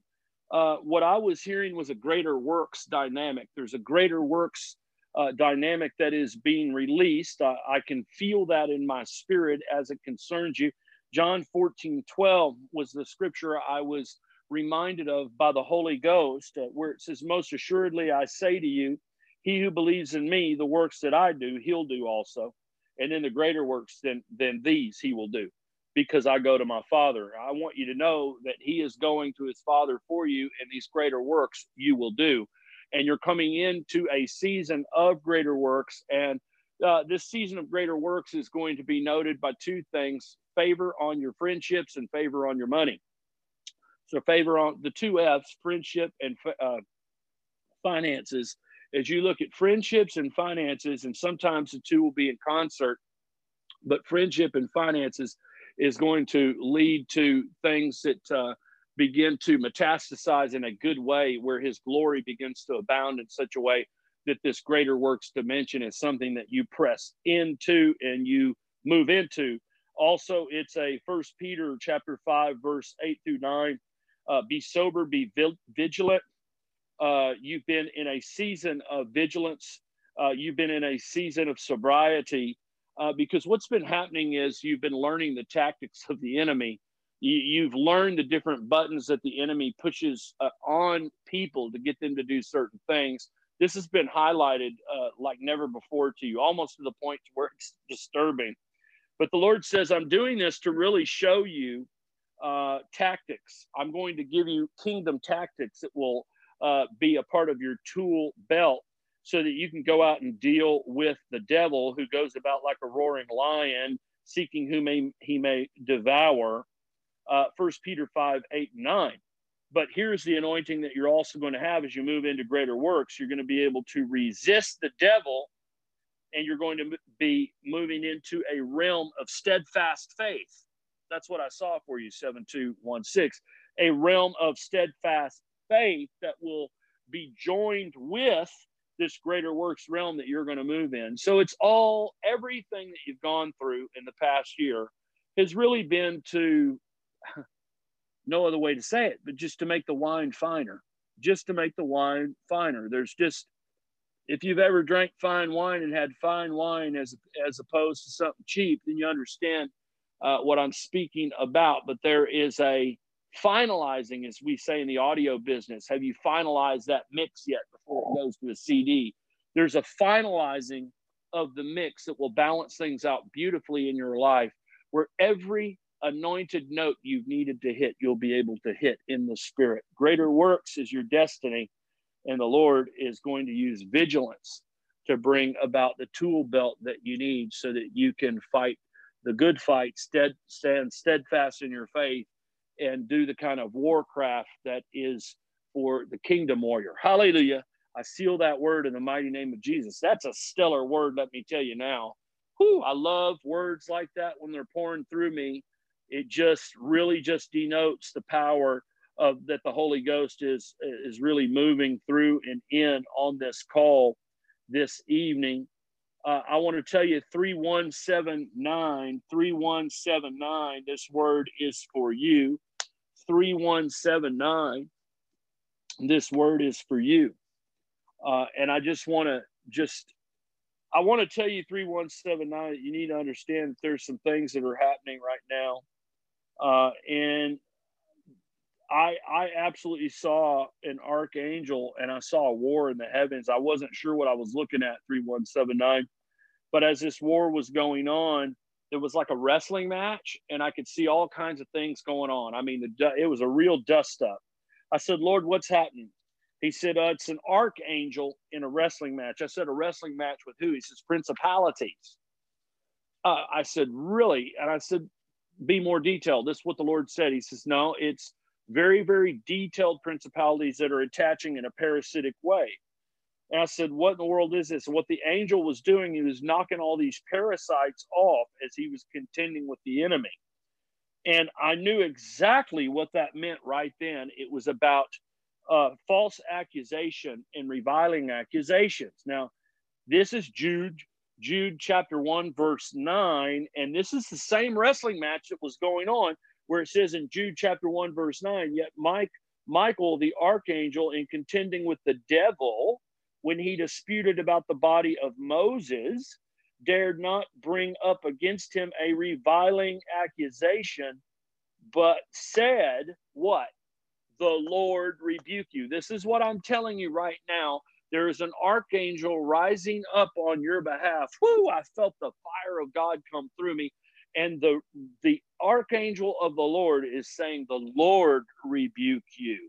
uh, what I was hearing was a greater works dynamic. There's a greater works uh, dynamic that is being released. I, I can feel that in my spirit as it concerns you. John 14, 12 was the scripture I was reminded of by the Holy Ghost, uh, where it says, Most assuredly, I say to you, he who believes in me, the works that I do, he'll do also. And then the greater works than, than these he will do because I go to my Father. I want you to know that he is going to his Father for you, and these greater works you will do and you're coming into a season of greater works. And uh, this season of greater works is going to be noted by two things favor on your friendships and favor on your money. So, favor on the two F's, friendship and uh, finances. As you look at friendships and finances, and sometimes the two will be in concert, but friendship and finances is going to lead to things that uh, begin to metastasize in a good way where his glory begins to abound in such a way that this greater works dimension is something that you press into and you move into also it's a first peter chapter 5 verse 8 through 9 uh, be sober be vigilant Uh, you've been in a season of vigilance. Uh, you've been in a season of sobriety uh, because what's been happening is you've been learning the tactics of the enemy. You, have learned the different buttons that the enemy pushes uh, on people to get them to do certain things. This has been highlighted uh, like never before to you, almost to the point where it's disturbing. But the Lord says, I'm doing this to really show you uh, tactics. I'm going to give you kingdom tactics that will uh, be a part of your tool belt so that you can go out and deal with the devil who goes about like a roaring lion, seeking whom he may devour. Uh, First Peter 5, 8, and 9. But here's the anointing that you're also going to have as you move into greater works. You're going to be able to resist the devil, and you're going to be moving into a realm of steadfast faith. That's what I saw for you, 7216. A realm of steadfast faith that will be joined with this greater works realm that you're going to move in. So it's all everything that you've gone through in the past year has really been to no other way to say it, but just to make the wine finer, just to make the wine finer. There's just if you've ever drank fine wine and had fine wine as as opposed to something cheap, then you understand uh, what I'm speaking about. But there is a finalizing, as we say in the audio business. Have you finalized that mix yet before it goes to a CD? There's a finalizing of the mix that will balance things out beautifully in your life, where every anointed note you've needed to hit, you'll be able to hit in the spirit. Greater works is your destiny, and the Lord is going to use vigilance to bring about the tool belt that you need so that you can fight the good fight, stead, stand steadfast in your faith, and do the kind of warcraft that is for the kingdom warrior. Hallelujah. I seal that word in the mighty name of Jesus. That's a stellar word, let me tell you now. Whew, I love words like that when they're pouring through me. It just really just denotes the power of that the Holy Ghost is is really moving through and in on this call this evening. Uh, I want to tell you 3179, 3179, this word is for you. 3179, this word is for you. Uh, and I just want to just, I want to tell you 3179 that you need to understand that there's some things that are happening right now. Uh, and I, I absolutely saw an archangel and I saw a war in the heavens. I wasn't sure what I was looking at, 3179. But as this war was going on, it was like a wrestling match, and I could see all kinds of things going on. I mean, the, it was a real dust up. I said, Lord, what's happening? He said, uh, It's an archangel in a wrestling match. I said, A wrestling match with who? He says, Principalities. Uh, I said, Really? And I said, Be more detailed. This is what the Lord said. He says, No, it's very, very detailed principalities that are attaching in a parasitic way. And I said, What in the world is this? And what the angel was doing, he was knocking all these parasites off as he was contending with the enemy. And I knew exactly what that meant right then. It was about uh, false accusation and reviling accusations. Now, this is Jude, Jude chapter 1, verse 9. And this is the same wrestling match that was going on where it says in Jude chapter 1, verse 9, yet Mike, Michael, the archangel, in contending with the devil, when he disputed about the body of Moses, dared not bring up against him a reviling accusation, but said, What? The Lord rebuke you. This is what I'm telling you right now. There is an archangel rising up on your behalf. Whoo, I felt the fire of God come through me. And the, the archangel of the Lord is saying, The Lord rebuke you.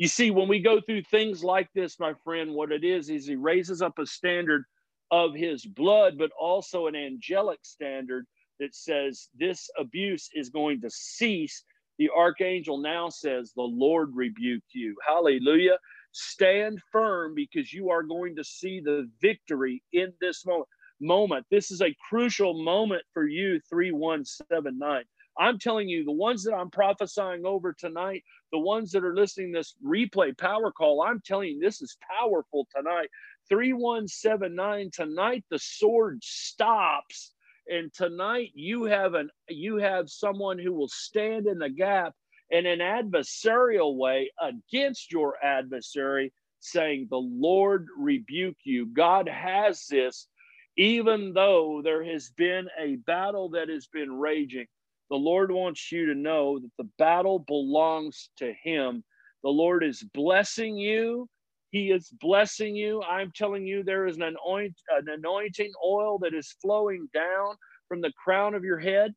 You see, when we go through things like this, my friend, what it is is he raises up a standard of his blood, but also an angelic standard that says this abuse is going to cease. The archangel now says, The Lord rebuke you. Hallelujah. Stand firm because you are going to see the victory in this moment. moment. This is a crucial moment for you, 3179. I'm telling you, the ones that I'm prophesying over tonight, the ones that are listening this replay power call, I'm telling you, this is powerful tonight. 3179 tonight the sword stops and tonight you have an you have someone who will stand in the gap in an adversarial way against your adversary saying, The Lord rebuke you. God has this, even though there has been a battle that has been raging. The Lord wants you to know that the battle belongs to Him. The Lord is blessing you. He is blessing you. I'm telling you, there is an, anoint, an anointing oil that is flowing down from the crown of your head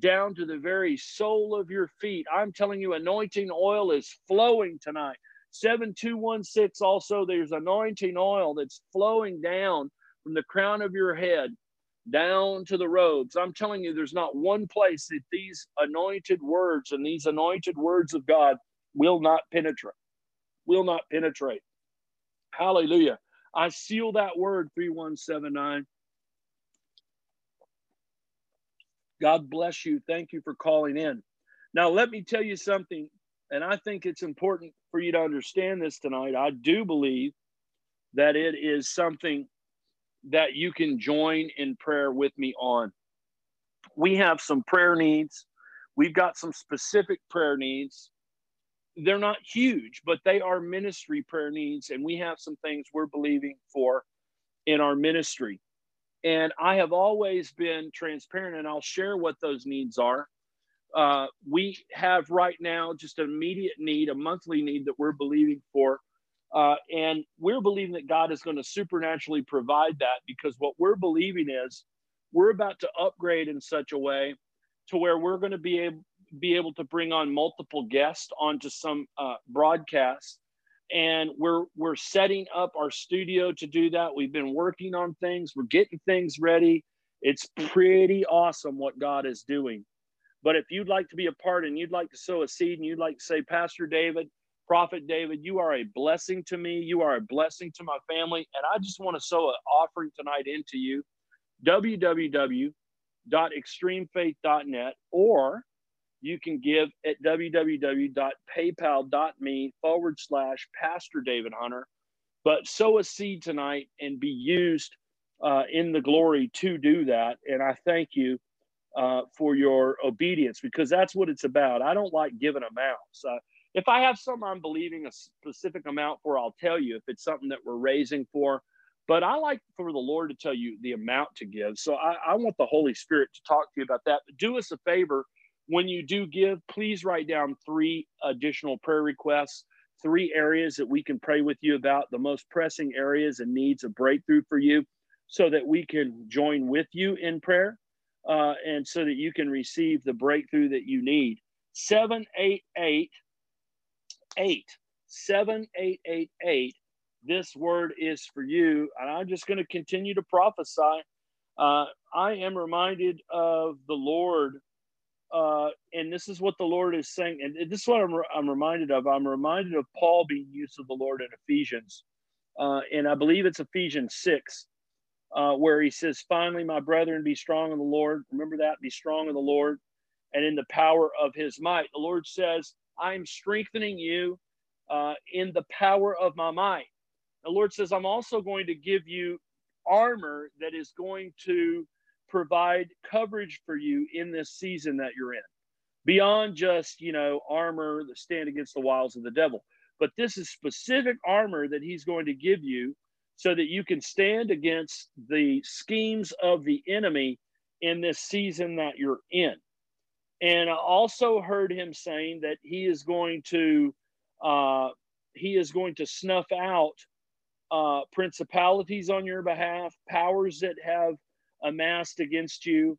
down to the very sole of your feet. I'm telling you, anointing oil is flowing tonight. 7216 also, there's anointing oil that's flowing down from the crown of your head down to the robes. I'm telling you, there's not one place that these anointed words and these anointed words of God will not penetrate. Will not penetrate. Hallelujah. I seal that word 3179. God bless you. Thank you for calling in. Now, let me tell you something, and I think it's important for you to understand this tonight. I do believe that it is something that you can join in prayer with me on. We have some prayer needs. We've got some specific prayer needs. They're not huge, but they are ministry prayer needs. And we have some things we're believing for in our ministry. And I have always been transparent, and I'll share what those needs are. Uh, we have right now just an immediate need, a monthly need that we're believing for uh, and we're believing that God is going to supernaturally provide that because what we're believing is we're about to upgrade in such a way to where we're going to be able, be able to bring on multiple guests onto some uh, broadcasts. And we're we're setting up our studio to do that. We've been working on things. We're getting things ready. It's pretty awesome what God is doing. But if you'd like to be a part and you'd like to sow a seed and you'd like to say, Pastor David, Prophet David, you are a blessing to me. You are a blessing to my family. And I just want to sow an offering tonight into you. www.extremefaith.net or you can give at www.paypal.me forward slash Pastor David Hunter. But sow a seed tonight and be used uh, in the glory to do that. And I thank you uh, for your obedience because that's what it's about. I don't like giving amounts. Uh, if I have something I'm believing a specific amount for, I'll tell you if it's something that we're raising for. But I like for the Lord to tell you the amount to give. So I, I want the Holy Spirit to talk to you about that. Do us a favor when you do give, please write down three additional prayer requests, three areas that we can pray with you about, the most pressing areas and needs of breakthrough for you, so that we can join with you in prayer uh, and so that you can receive the breakthrough that you need. 788 eight, seven, eight, eight, eight. This word is for you. And I'm just going to continue to prophesy. Uh, I am reminded of the Lord. Uh, and this is what the Lord is saying. And this is what I'm, I'm reminded of. I'm reminded of Paul being used of the Lord in Ephesians. Uh, and I believe it's Ephesians 6, uh, where he says, Finally, my brethren, be strong in the Lord. Remember that, be strong in the Lord and in the power of his might. The Lord says, I'm strengthening you uh, in the power of my might. The Lord says, I'm also going to give you armor that is going to provide coverage for you in this season that you're in, beyond just, you know, armor that stand against the wiles of the devil. But this is specific armor that he's going to give you so that you can stand against the schemes of the enemy in this season that you're in. And I also heard him saying that he is going to uh, he is going to snuff out uh, principalities on your behalf, powers that have amassed against you,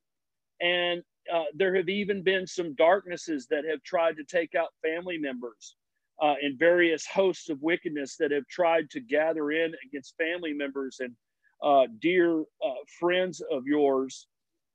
and uh, there have even been some darknesses that have tried to take out family members uh, and various hosts of wickedness that have tried to gather in against family members and uh, dear uh, friends of yours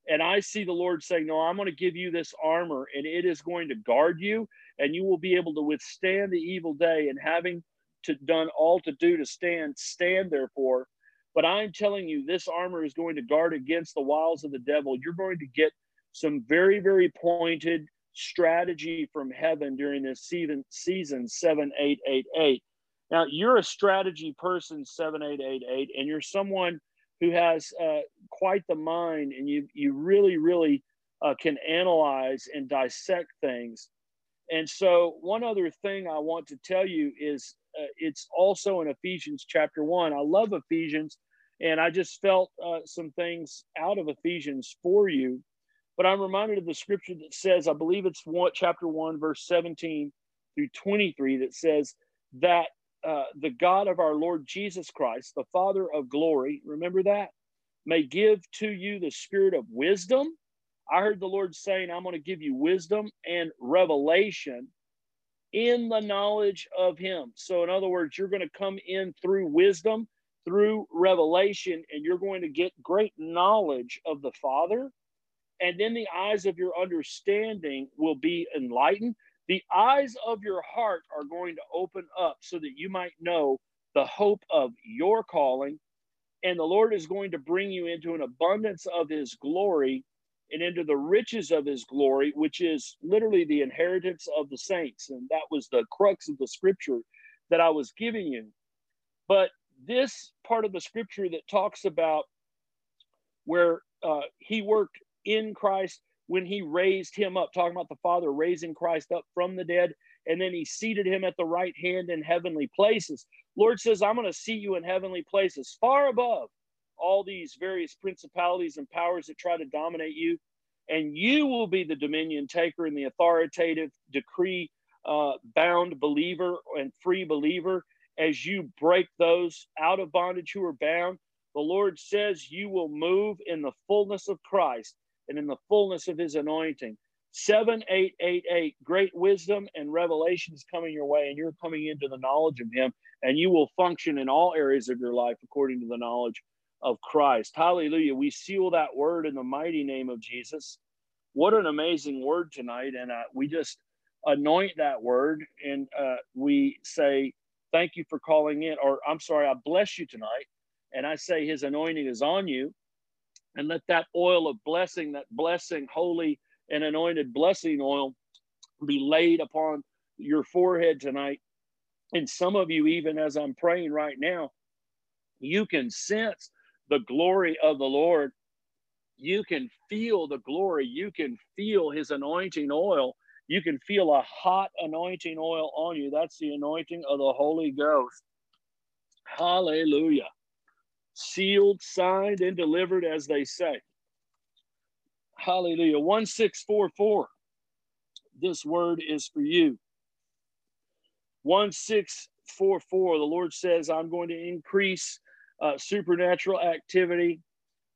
and I see the Lord saying, No, I'm going to give you this armor and it is going to guard you and you will be able to withstand the evil day and having to done all to do to stand, stand therefore. But I'm telling you, this armor is going to guard against the wiles of the devil. You're going to get some very, very pointed strategy from heaven during this season, season 7888. Now, you're a strategy person, 7888, and you're someone who has uh, quite the mind, and you you really really uh, can analyze and dissect things. And so, one other thing I want to tell you is uh, it's also in Ephesians chapter 1. I love Ephesians, and I just felt uh, some things out of Ephesians for you. But I'm reminded of the scripture that says, I believe it's one, chapter 1, verse 17 through 23, that says that uh, the God of our Lord Jesus Christ, the Father of glory, remember that, may give to you the spirit of wisdom. I heard the Lord saying, I'm going to give you wisdom and revelation in the knowledge of Him. So, in other words, you're going to come in through wisdom, through revelation, and you're going to get great knowledge of the Father. And then the eyes of your understanding will be enlightened. The eyes of your heart are going to open up so that you might know the hope of your calling. And the Lord is going to bring you into an abundance of His glory and into the riches of his glory, which is literally the inheritance of the saints. And that was the crux of the scripture that I was giving you. But this part of the scripture that talks about where uh, he worked in Christ when he raised him up, talking about the Father raising Christ up from the dead, and then he seated him at the right hand in heavenly places. Lord says, I'm going to seat you in heavenly places, far above all these various principalities and powers that try to dominate you. And you will be the dominion taker and the authoritative decree uh, bound believer and free believer as you break those out of bondage who are bound. The Lord says you will move in the fullness of Christ and in the fullness of his anointing. 7888, great wisdom and revelation is coming your way, and you're coming into the knowledge of him, and you will function in all areas of your life according to the knowledge of Christ. Hallelujah. We seal that word in the mighty name of Jesus. What an amazing word tonight. And uh, we just anoint that word and uh, we say, Thank you for calling in. Or I'm sorry, I bless you tonight. And I say, His anointing is on you. And let that oil of blessing, that blessing, holy and anointed blessing oil, be laid upon your forehead tonight. And some of you, even as I'm praying right now, you can sense the glory of the Lord, you can feel the glory. You can feel his anointing oil. You can feel a hot anointing oil on you. That's the anointing of the Holy Ghost. Hallelujah. Sealed, signed, and delivered, as they say. Hallelujah. 1644. This word is for you. 1644. The Lord says, I'm going to increase uh, supernatural activity,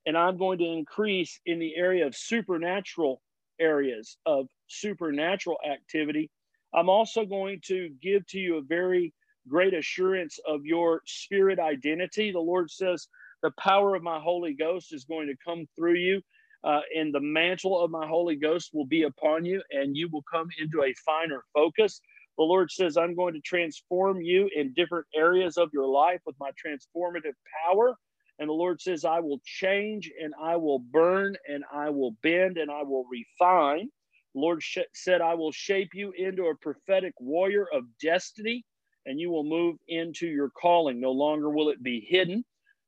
and I'm going to increase in the area of supernatural areas of supernatural activity. I'm also going to give to you a very great assurance of your spirit identity. The Lord says, The power of my Holy Ghost is going to come through you, uh, and the mantle of my Holy Ghost will be upon you, and you will come into a finer focus. The Lord says, I'm going to transform you in different areas of your life with my transformative power. And the Lord says, I will change and I will burn and I will bend and I will refine. The Lord sh- said, I will shape you into a prophetic warrior of destiny and you will move into your calling. No longer will it be hidden.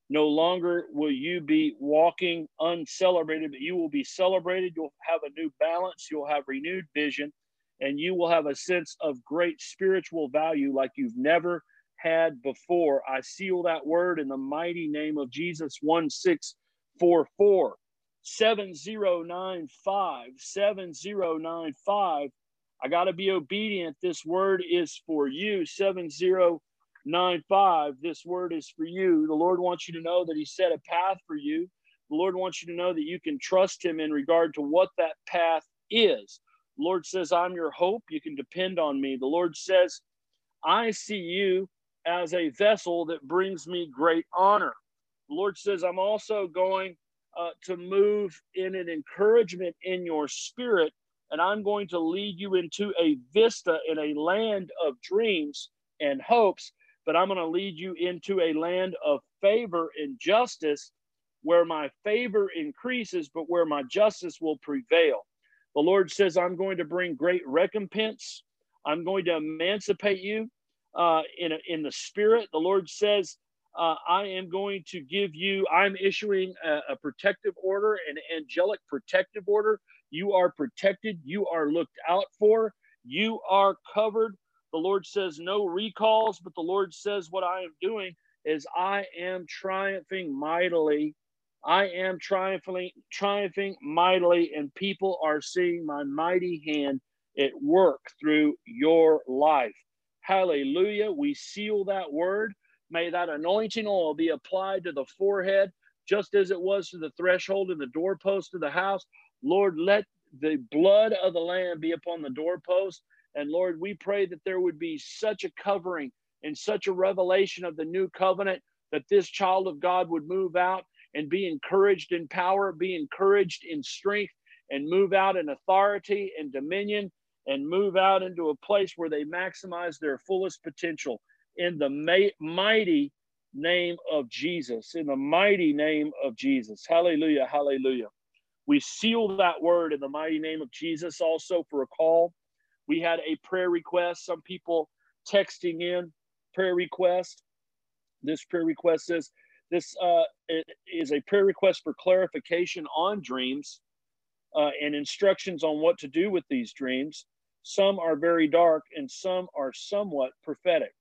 No longer will you be walking uncelebrated, but you will be celebrated. You'll have a new balance. You'll have renewed vision and you will have a sense of great spiritual value like you've never had before. I seal that word in the mighty name of Jesus 1644 7095 7095. I got to be obedient. This word is for you 7095. This word is for you. The Lord wants you to know that He set a path for you. The Lord wants you to know that you can trust Him in regard to what that path is. Lord says, I'm your hope. You can depend on me. The Lord says, I see you as a vessel that brings me great honor. The Lord says, I'm also going uh, to move in an encouragement in your spirit, and I'm going to lead you into a vista in a land of dreams and hopes, but I'm going to lead you into a land of favor and justice where my favor increases, but where my justice will prevail. The Lord says, I'm going to bring great recompense. I'm going to emancipate you uh, in, a, in the spirit. The Lord says, uh, I am going to give you, I'm issuing a, a protective order, an angelic protective order. You are protected. You are looked out for. You are covered. The Lord says no recalls, but the Lord says what I am doing is I am triumphing mightily. I am triumphing, triumphing mightily, and people are seeing my mighty hand at work through your life. Hallelujah. We seal that word. May that anointing oil be applied to the forehead, just as it was to the threshold and the doorpost of the house. Lord, let the blood of the Lamb be upon the doorpost. And Lord, we pray that there would be such a covering and such a revelation of the new covenant that this child of God would move out and be encouraged in power, be encouraged in strength, and move out in authority and dominion, and move out into a place where they maximize their fullest potential in the mighty name of Jesus. In the mighty name of Jesus. Hallelujah. Hallelujah. We seal that word in the mighty name of Jesus also for a call. We had a prayer request. Some people texting in prayer request. This prayer request says this uh, is a prayer request for clarification on dreams uh, and instructions on what to do with these dreams. Some are very dark and some are somewhat prophetic.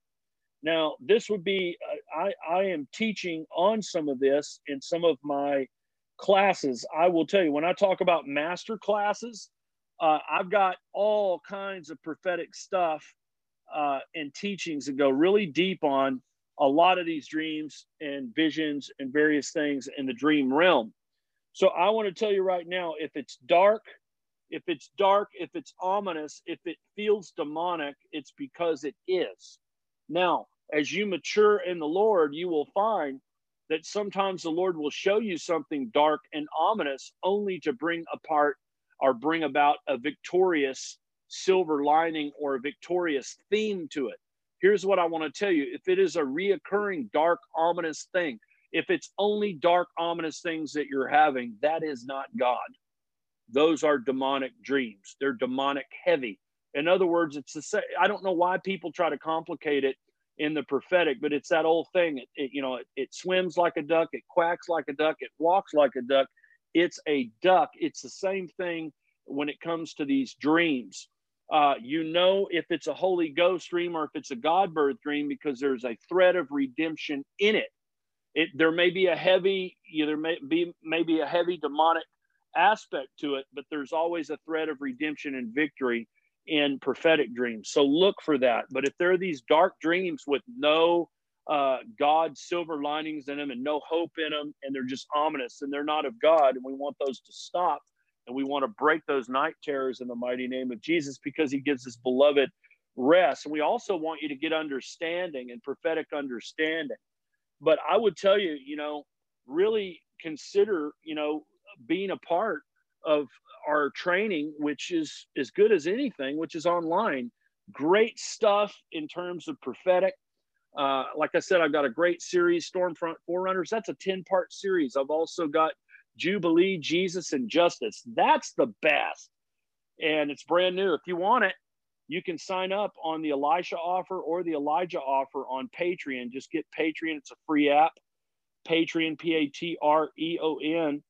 Now, this would be, uh, I, I am teaching on some of this in some of my classes, I will tell you when I talk about master classes, uh, I've got all kinds of prophetic stuff uh, and teachings that go really deep on a lot of these dreams and visions and various things in the dream realm. So I want to tell you right now if it's dark, if it's dark, if it's ominous, if it feels demonic, it's because it is. Now, as you mature in the Lord, you will find that sometimes the Lord will show you something dark and ominous only to bring apart or bring about a victorious silver lining or a victorious theme to it. Here's what I want to tell you if it is a reoccurring dark, ominous thing, if it's only dark, ominous things that you're having, that is not God. Those are demonic dreams. They're demonic heavy. In other words, it's the same. I don't know why people try to complicate it in the prophetic, but it's that old thing. It, it, you know, it, it swims like a duck, it quacks like a duck, it walks like a duck. It's a duck. It's the same thing when it comes to these dreams. Uh, you know if it's a Holy Ghost dream or if it's a God birth dream because there's a thread of redemption in it. It there may be a heavy, you know, there may be maybe a heavy demonic aspect to it, but there's always a thread of redemption and victory in prophetic dreams. So look for that. But if there are these dark dreams with no uh, God silver linings in them and no hope in them, and they're just ominous and they're not of God, and we want those to stop, and we want to break those night terrors in the mighty name of Jesus because He gives His beloved rest. And we also want you to get understanding and prophetic understanding. But I would tell you, you know, really consider, you know, being a part of our training, which is as good as anything, which is online. Great stuff in terms of prophetic. Uh, like I said, I've got a great series, Stormfront Forerunners. That's a 10 part series. I've also got Jubilee, Jesus, and Justice. That's the best. And it's brand new. If you want it, you can sign up on the Elisha offer or the Elijah offer on Patreon. Just get Patreon, it's a free app. Patreon, P A T R E O N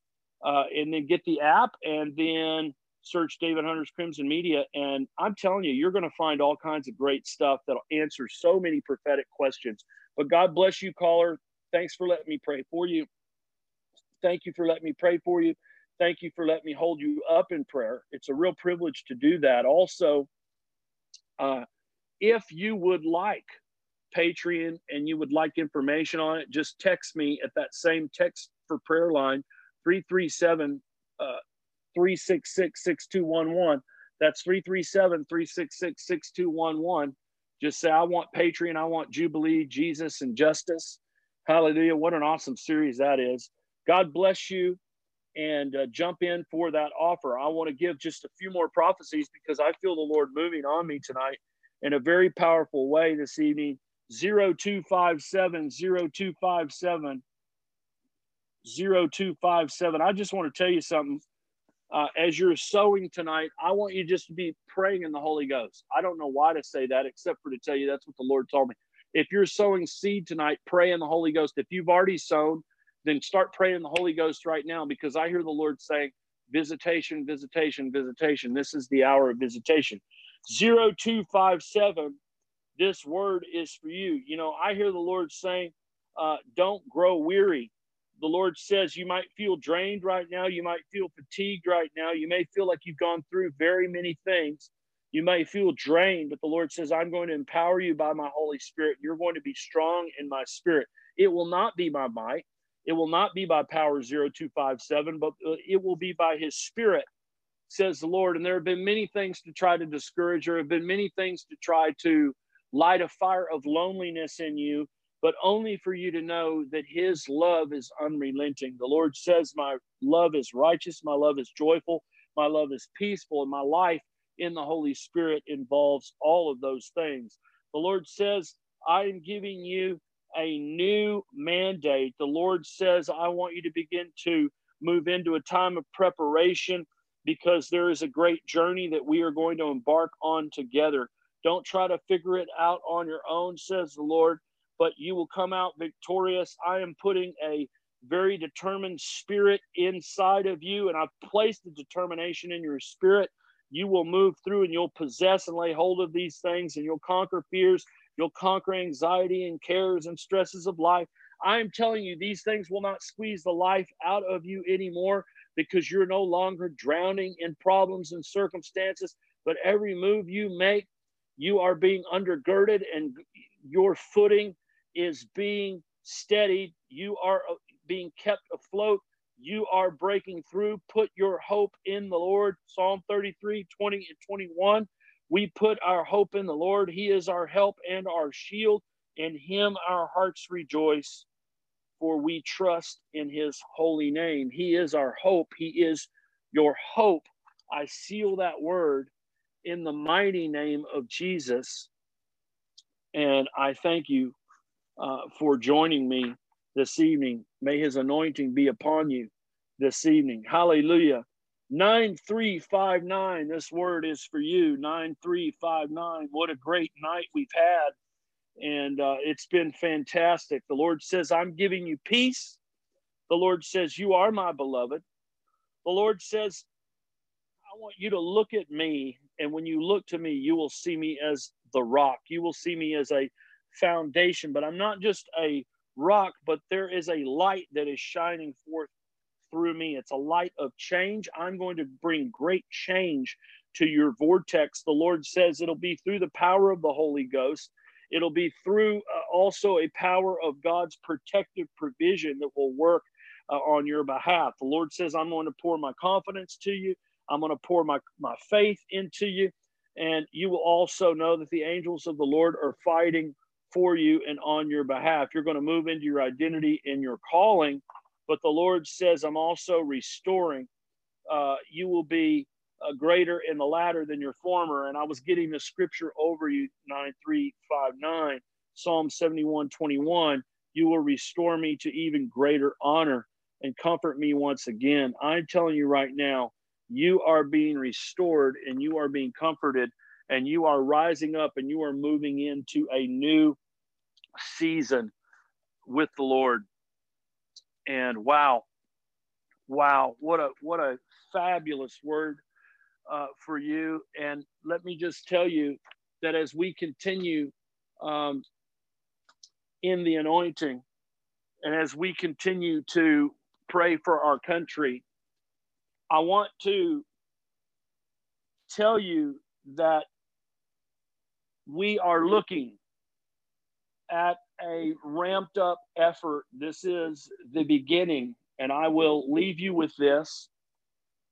uh, and then get the app and then search David Hunter's Crimson Media. And I'm telling you, you're going to find all kinds of great stuff that'll answer so many prophetic questions. But God bless you, caller. Thanks for letting me pray for you. Thank you for letting me pray for you. Thank you for letting me hold you up in prayer. It's a real privilege to do that. Also, uh, if you would like Patreon and you would like information on it, just text me at that same text for prayer line 337 uh, 366 6211. That's 337 366 6211. Just say, I want Patreon, I want Jubilee, Jesus, and Justice. Hallelujah. What an awesome series that is. God bless you and uh, jump in for that offer. I want to give just a few more prophecies because I feel the Lord moving on me tonight in a very powerful way this evening. 0257 0257 0257. I just want to tell you something. Uh, as you're sowing tonight, I want you just to be praying in the Holy Ghost. I don't know why to say that, except for to tell you that's what the Lord told me. If you're sowing seed tonight, pray in the Holy Ghost. If you've already sown, then start praying in the Holy Ghost right now because I hear the Lord saying, visitation, visitation, visitation. This is the hour of visitation. 0257, this word is for you. You know, I hear the Lord saying, uh, don't grow weary. The Lord says you might feel drained right now. You might feel fatigued right now. You may feel like you've gone through very many things. You may feel drained, but the Lord says, I'm going to empower you by my Holy Spirit. You're going to be strong in my spirit. It will not be by might, it will not be by power 0257, but uh, it will be by his spirit, says the Lord. And there have been many things to try to discourage. There have been many things to try to light a fire of loneliness in you, but only for you to know that his love is unrelenting. The Lord says, My love is righteous, my love is joyful, my love is peaceful, and my life in the Holy Spirit involves all of those things. The Lord says, I am giving you a new mandate. The Lord says, I want you to begin to move into a time of preparation because there is a great journey that we are going to embark on together. Don't try to figure it out on your own, says the Lord, but you will come out victorious. I am putting a very determined spirit inside of you, and I've placed the determination in your spirit. You will move through and you'll possess and lay hold of these things, and you'll conquer fears You'll conquer anxiety and cares and stresses of life. I am telling you, these things will not squeeze the life out of you anymore because you're no longer drowning in problems and circumstances. But every move you make, you are being undergirded and your footing is being steadied. You are uh, being kept afloat. You are breaking through. Put your hope in the Lord. Psalm 33, 20 and 21. We put our hope in the Lord. He is our help and our shield. In him our hearts rejoice, for we trust in his holy name. He is our hope. He is your hope. I seal that word in the mighty name of Jesus. And I thank you uh, for joining me this evening. May his anointing be upon you this evening. Hallelujah. 9359, this word is for you. 9359. What a great night we've had. And uh, it's been fantastic. The Lord says, I'm giving you peace. The Lord says, You are my beloved. The Lord says, I want you to look at me. And when you look to me, you will see me as the rock. You will see me as a foundation. But I'm not just a rock, but there is a light that is shining forth through me. It's a light of change. I'm going to bring great change to your vortex. The Lord says it'll be through the power of the Holy Ghost. It'll be through uh, also a power of God's protective provision that will work uh, on your behalf. The Lord says, I'm going to pour my confidence to you. I'm going to pour my, my faith into you. And you will also know that the angels of the Lord are fighting for you and on your behalf. You're going to move into your identity and your calling but the Lord says, I'm also restoring. Uh, you will be uh, greater in the latter than your former. And I was getting the scripture over you, 9359, Psalm 71 21. You will restore me to even greater honor and comfort me once again. I'm telling you right now, you are being restored and you are being comforted and you are rising up and you are moving into a new season with the Lord and wow, wow, what a what a fabulous word uh, for you. And let me just tell you that as we continue um, in the anointing, and as we continue to pray for our country, I want to tell you that we are looking at a ramped up effort. This is the beginning. And I will leave you with this.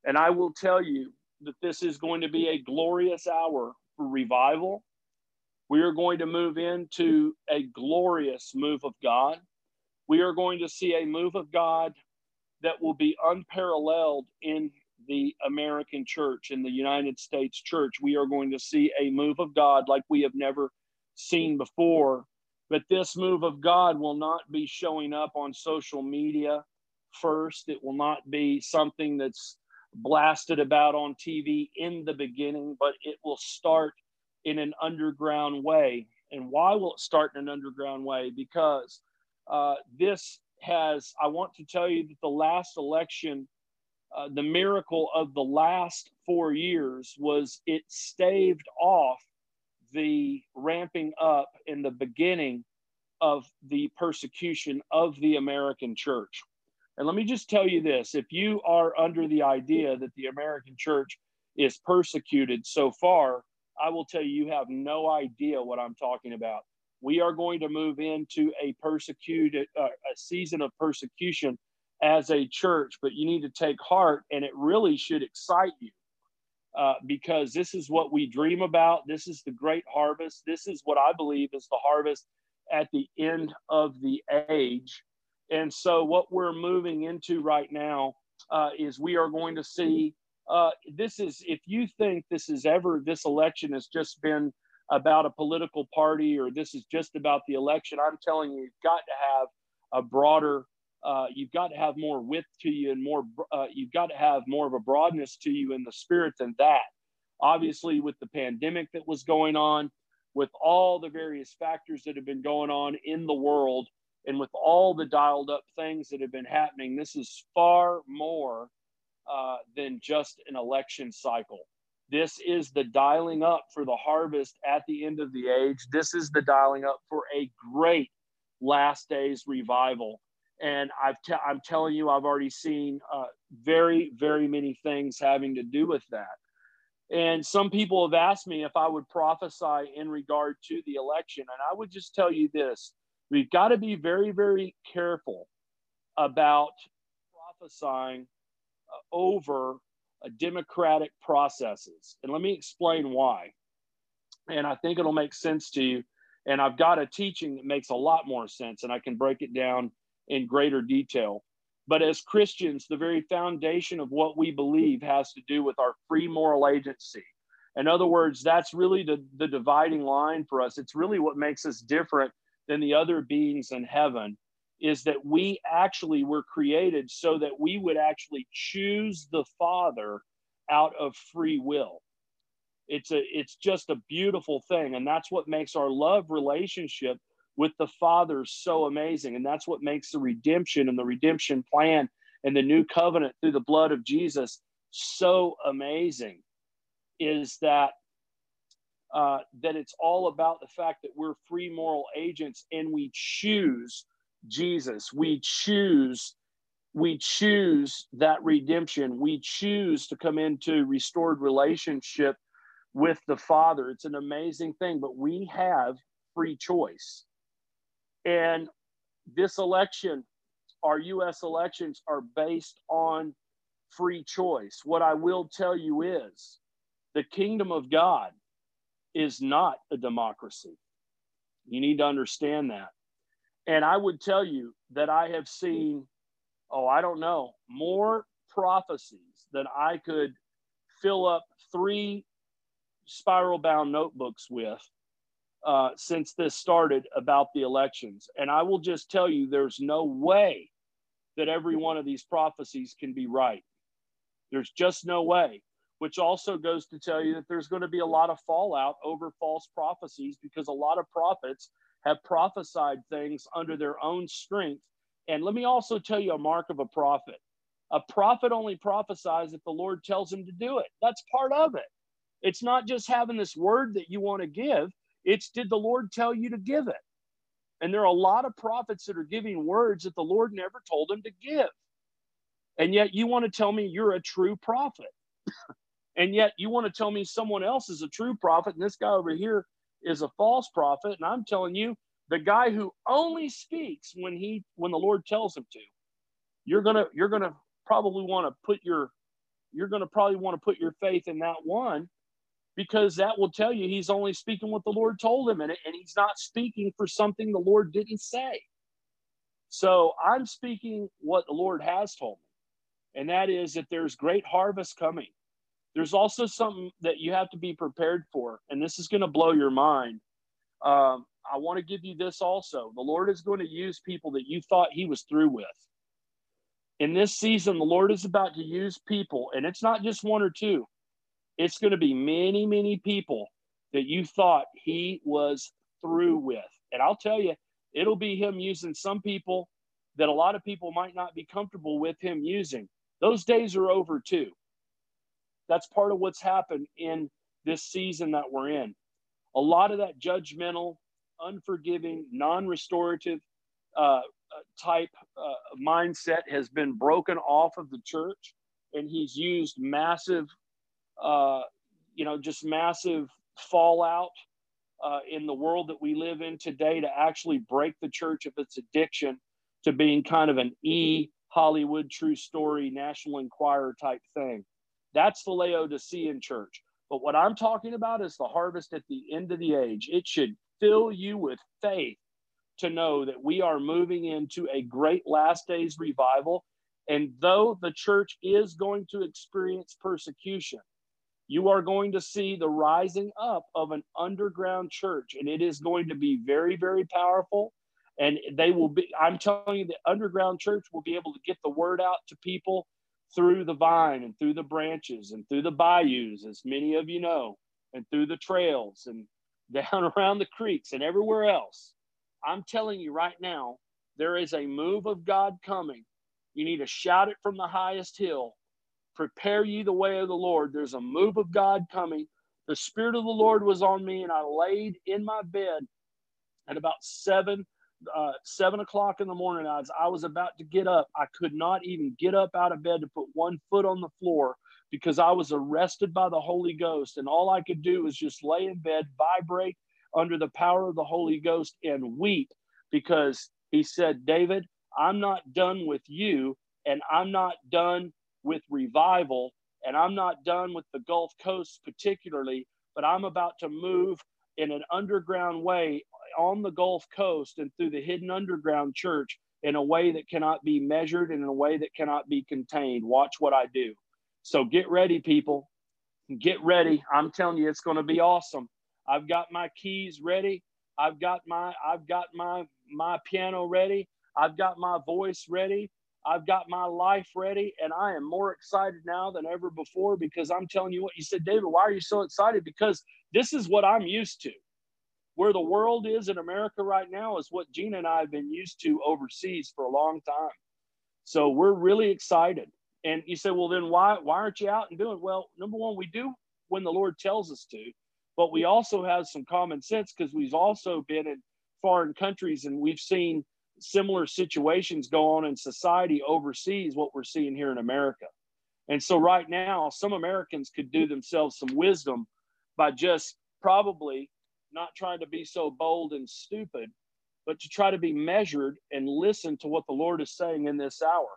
And I will tell you that this is going to be a glorious hour for revival. We are going to move into a glorious move of God. We are going to see a move of God that will be unparalleled in the American church, in the United States church. We are going to see a move of God like we have never seen before. But this move of God will not be showing up on social media first. It will not be something that's blasted about on TV in the beginning, but it will start in an underground way. And why will it start in an underground way? Because uh, this has, I want to tell you that the last election uh, the miracle of the last four years was it staved off the ramping up in the beginning of the persecution of the American church. And let me just tell you this if you are under the idea that the American church is persecuted so far, I will tell you, you have no idea what I'm talking about. We are going to move into a persecuted, uh, a season of persecution as a church, but you need to take heart, and it really should excite you uh, because this is what we dream about. This is the great harvest. This is what I believe is the harvest at the end of the age. And so, what we're moving into right now uh, is we are going to see uh, this is, if you think this is ever, this election has just been about a political party or this is just about the election, I'm telling you, you've got to have a broader uh, you've got to have more width to you and more uh, you've got to have more of a broadness to you in the spirit than that. Obviously with the pandemic that was going on with all the various factors that have been going on in the world and with all the dialed up things that have been happening this is far more uh, than just an election cycle. This is the dialing up for the harvest at the end of the age. This is the dialing up for a great last days revival and I'm telling you, I've already seen uh, very, very many things having to do with that. And some people have asked me if I would prophesy in regard to the election. And I would just tell you this we've got to be very, very careful about prophesying uh, over uh, democratic processes. And let me explain why. And I think it'll make sense to you. And I've got a teaching that makes a lot more sense, and I can break it down in greater detail. But as Christians, the very foundation of what we believe has to do with our free moral agency. In other words, that's really the, the dividing line for us. It's really what makes us different than the other beings in heaven is that we actually were created so that we would actually choose the Father out of free will. It's a it's just a beautiful thing and that's what makes our love relationship with the Father so amazing. And that's what makes the redemption and the redemption plan and the new covenant through the blood of Jesus so amazing is that uh, that it's all about the fact that we're free moral agents and we choose Jesus. We choose we choose that redemption. We choose to come into restored relationship with the Father. It's an amazing thing, but we have free choice. And this election, our US elections are based on free choice. What I will tell you is the kingdom of God is not a democracy. You need to understand that. And I would tell you that I have seen, oh, I don't know, more prophecies than I could fill up three spiral bound notebooks with uh, since this started about the elections. And I will just tell you, there's no way that every one of these prophecies can be right. There's just no way, which also goes to tell you that there's going to be a lot of fallout over false prophecies because a lot of prophets have prophesied things under their own strength. And let me also tell you a mark of a prophet. A prophet only prophesies if the Lord tells him to do it. That's part of it. It's not just having this word that you want to give, it's did the Lord tell you to give it? And there are a lot of prophets that are giving words that the Lord never told them to give. And yet you want to tell me you're a true prophet. and yet you want to tell me someone else is a true prophet and this guy over here is a false prophet. And I'm telling you, the guy who only speaks when he when the Lord tells him to, you're gonna you're gonna probably want to put your you're gonna probably want to put your faith in that one because that will tell you he's only speaking what the Lord told him and, and he's not speaking for something the Lord didn't say. So I'm speaking what the Lord has told me, and that is that there's great harvest coming. There's also something that you have to be prepared for, and this is going to blow your mind. Um, I want to give you this also. The Lord is going to use people that you thought He was through with. In this season, the Lord is about to use people, and it's not just one or two it's going to be many, many people that you thought he was through with. And I'll tell you, it'll be him using some people that a lot of people might not be comfortable with him using. Those days are over too. That's part of what's happened in this season that we're in. A lot of that judgmental, unforgiving, non restorative uh, uh, type uh, mindset has been broken off of the church. And he's used massive, uh, you know, just massive fallout uh, in the world that we live in today to actually break the church of its addiction to being kind of an e Hollywood true story, National Enquirer type thing. That's the Laodicean church. But what I'm talking about is the harvest at the end of the age. It should fill you with faith to know that we are moving into a great last days revival. And though the church is going to experience persecution, you are going to see the rising up of an underground church, and it is going to be very, very powerful. And they will be, I'm telling you, the underground church will be able to get the word out to people through the vine and through the branches and through the bayous, as many of you know, and through the trails and down around the creeks and everywhere else. I'm telling you right now, there is a move of God coming. You need to shout it from the highest hill. Prepare ye the way of the Lord. There's a move of God coming. The Spirit of the Lord was on me, and I laid in my bed at about seven uh, seven o'clock in the morning, as I was about to get up, I could not even get up out of bed to put one foot on the floor because I was arrested by the Holy Ghost. And all I could do was just lay in bed, vibrate under the power of the Holy Ghost, and weep because he said, David, I'm not done with you, and I'm not done with revival, and I'm not done with the Gulf Coast particularly, but I'm about to move in an underground way on the Gulf Coast and through the hidden underground church in a way that cannot be measured and in a way that cannot be contained. Watch what I do. So get ready, people. Get ready. I'm telling you, it's going to be awesome. I've got my keys ready. I've got my I've got my my piano ready. I've got my voice ready. I've got my life ready, and I am more excited now than ever before because I'm telling you what you said, David. Why are you so excited? Because this is what I'm used to where the world is in America right now is what Gina and I have been used to overseas for a long time. So we're really excited. And you say, well, then why why aren't you out and doing? Well, number one, we do when the Lord tells us to, but we also have some common sense because we've also been in foreign countries and we've seen similar situations go on in society overseas, what we're seeing here in America. And so right now, some Americans could do themselves some wisdom by just probably not trying to be so bold and stupid, but to try to be measured and listen to what the Lord is saying in this hour.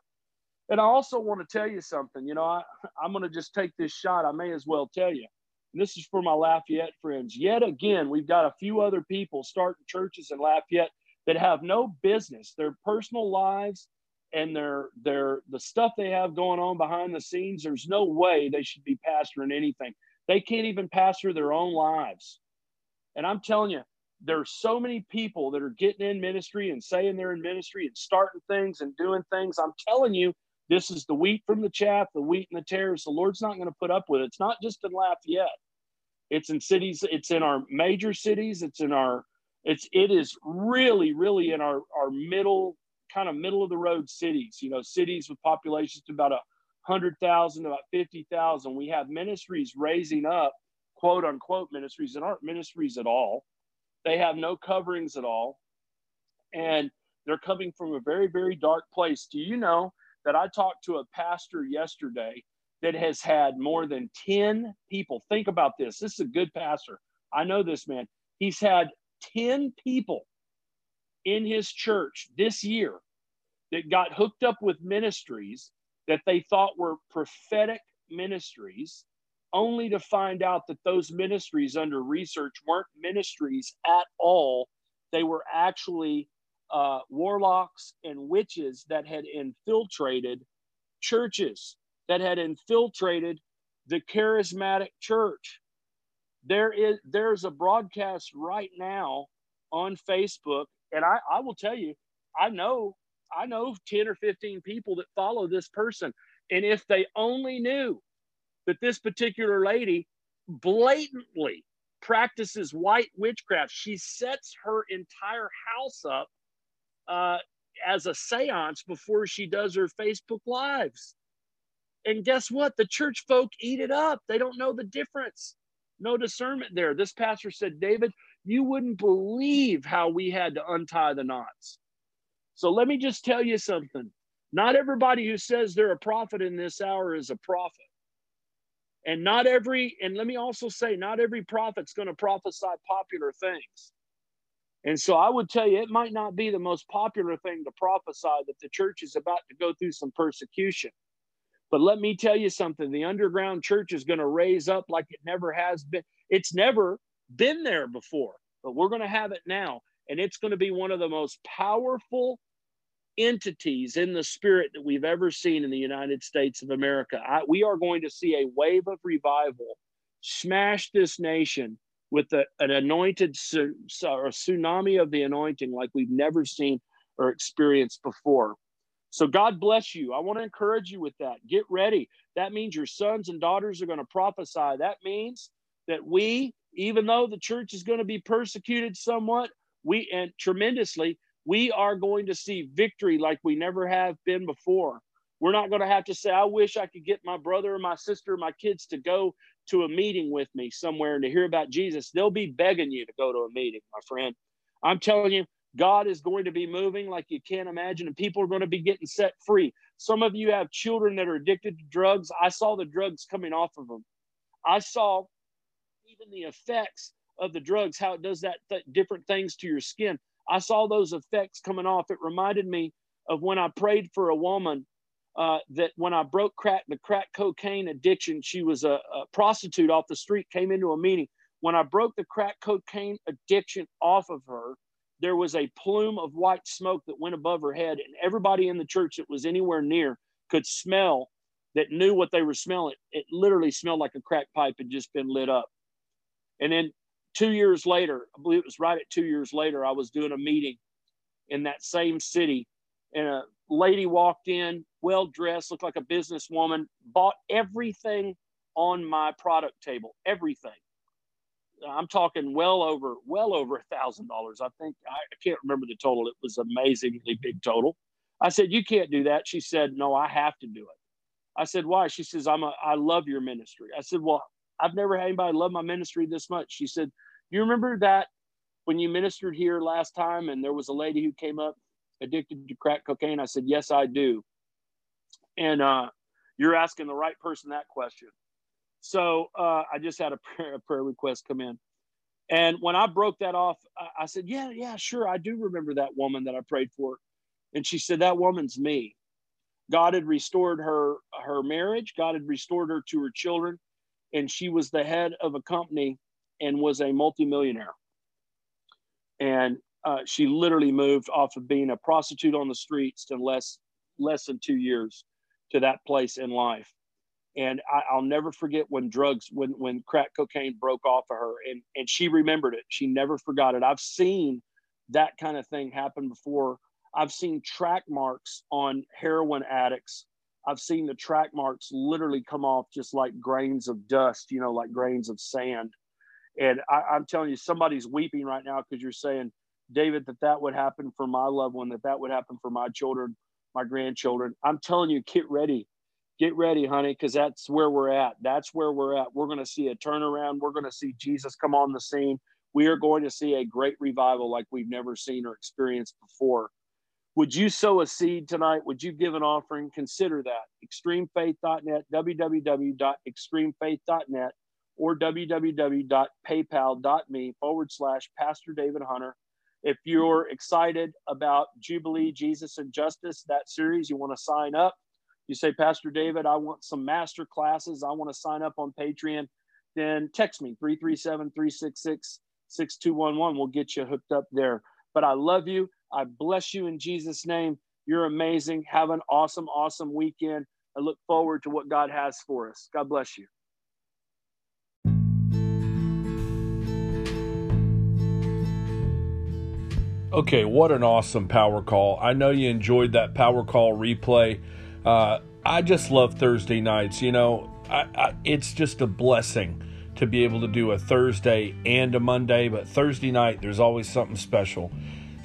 And I also want to tell you something. You know, I, I'm going to just take this shot. I may as well tell you. And this is for my Lafayette friends. Yet again, we've got a few other people starting churches in Lafayette that have no business. Their personal lives and their their the stuff they have going on behind the scenes. There's no way they should be pastoring anything. They can't even pastor their own lives. And I'm telling you, there's so many people that are getting in ministry and saying they're in ministry and starting things and doing things. I'm telling you, this is the wheat from the chaff, the wheat and the tares. The Lord's not going to put up with it. It's not just in Lafayette. It's in cities. It's in our major cities. It's in our. It's it is really really in our our middle kind of middle of the road cities. You know, cities with populations to about a hundred thousand, about fifty thousand. We have ministries raising up quote unquote ministries that aren't ministries at all. They have no coverings at all. And they're coming from a very, very dark place. Do you know that I talked to a pastor yesterday that has had more than 10 people? Think about this. This is a good pastor. I know this man. He's had 10 people in his church this year that got hooked up with ministries that they thought were prophetic ministries only to find out that those ministries under research weren't ministries at all. They were actually uh, warlocks and witches that had infiltrated churches, that had infiltrated the charismatic church. There is there's a broadcast right now on Facebook, and I, I will tell you, I know I know 10 or 15 people that follow this person. And if they only knew that this particular lady blatantly practices white witchcraft. She sets her entire house up uh, as a seance before she does her Facebook lives. And guess what? The church folk eat it up. They don't know the difference. No discernment there. This pastor said, David, you wouldn't believe how we had to untie the knots. So let me just tell you something. Not everybody who says they're a prophet in this hour is a prophet. And not every, and let me also say, not every prophet's going to prophesy popular things. And so I would tell you, it might not be the most popular thing to prophesy that the church is about to go through some persecution. But let me tell you something the underground church is going to raise up like it never has been. It's never been there before, but we're going to have it now. And it's going to be one of the most powerful entities in the spirit that we've ever seen in the United States of America. I, we are going to see a wave of revival smash this nation with a, an anointed or tsunami of the anointing like we've never seen or experienced before. So God bless you. I want to encourage you with that. Get ready. That means your sons and daughters are going to prophesy. That means that we, even though the church is going to be persecuted somewhat, we and tremendously, we are going to see victory like we never have been before. We're not going to have to say, I wish I could get my brother or my sister or my kids to go to a meeting with me somewhere and to hear about Jesus. They'll be begging you to go to a meeting, my friend. I'm telling you, God is going to be moving like you can't imagine, and people are going to be getting set free. Some of you have children that are addicted to drugs. I saw the drugs coming off of them. I saw even the effects of the drugs, how it does that th- different things to your skin. I saw those effects coming off. It reminded me of when I prayed for a woman uh, that when I broke crack, the crack cocaine addiction, she was a, a prostitute off the street, came into a meeting. When I broke the crack cocaine addiction off of her, there was a plume of white smoke that went above her head, and everybody in the church that was anywhere near could smell that knew what they were smelling. It literally smelled like a crack pipe had just been lit up. And then two years later, I believe it was right at two years later, I was doing a meeting in that same city, and a lady walked in, well dressed, looked like a businesswoman, bought everything on my product table, everything. I'm talking well over, well over a thousand dollars. I think I, can't remember the total. It was amazingly big total. I said, "You can't do that." She said, "No, I have to do it." I said, "Why?" She says, "I'm a, I love your ministry." I said, "Well, I've never had anybody love my ministry this much." She said, "You remember that when you ministered here last time, and there was a lady who came up addicted to crack cocaine?" I said, "Yes, I do." And uh, you're asking the right person that question. So uh, I just had a prayer, a prayer, request come in. And when I broke that off, I, said, Yeah, yeah, sure. I do remember that woman that I prayed for. And she said, That woman's me. God had restored her her marriage. God had restored her to her children, and she was the head of a company and was a multimillionaire. And uh, she literally moved off of being a prostitute on the streets to less less than two years to that place in life and I, will never forget when drugs when when crack cocaine broke off of her and and she remembered it. She never forgot it. I've seen that kind of thing happen before. I've seen track marks on heroin addicts. I've seen the track marks literally come off just like grains of dust you know like grains of sand. And I, i'm telling you somebody's weeping right now because you're saying david that that would happen for my loved one that that would happen for my children my grandchildren. I'm telling you get ready get ready, honey, because that's where we're at. That's where we're at. We're going to see a turnaround. We're going to see Jesus come on the scene. We are going to see a great revival like we've never seen or experienced before. Would you sow a seed tonight? Would you give an offering? Consider that. Extremefaith.net, www.extremefaith.net, or www.paypal.me forward slash Pastor David Hunter. If you're excited about Jubilee, Jesus, and Justice, that series, you want to sign up you say, Pastor David, I want some master classes. I want to sign up on Patreon. Then text me 337 366 6211. We'll get you hooked up there. But I love you. I bless you in Jesus' name. You're amazing. Have an awesome, awesome weekend. I look forward to what God has for us. God bless you. Okay, what an awesome power call. I know you enjoyed that power call replay. Uh, I just love Thursday nights. You know, I, I, it's just a blessing to be able to do a Thursday and a Monday, but Thursday night, there's always something special.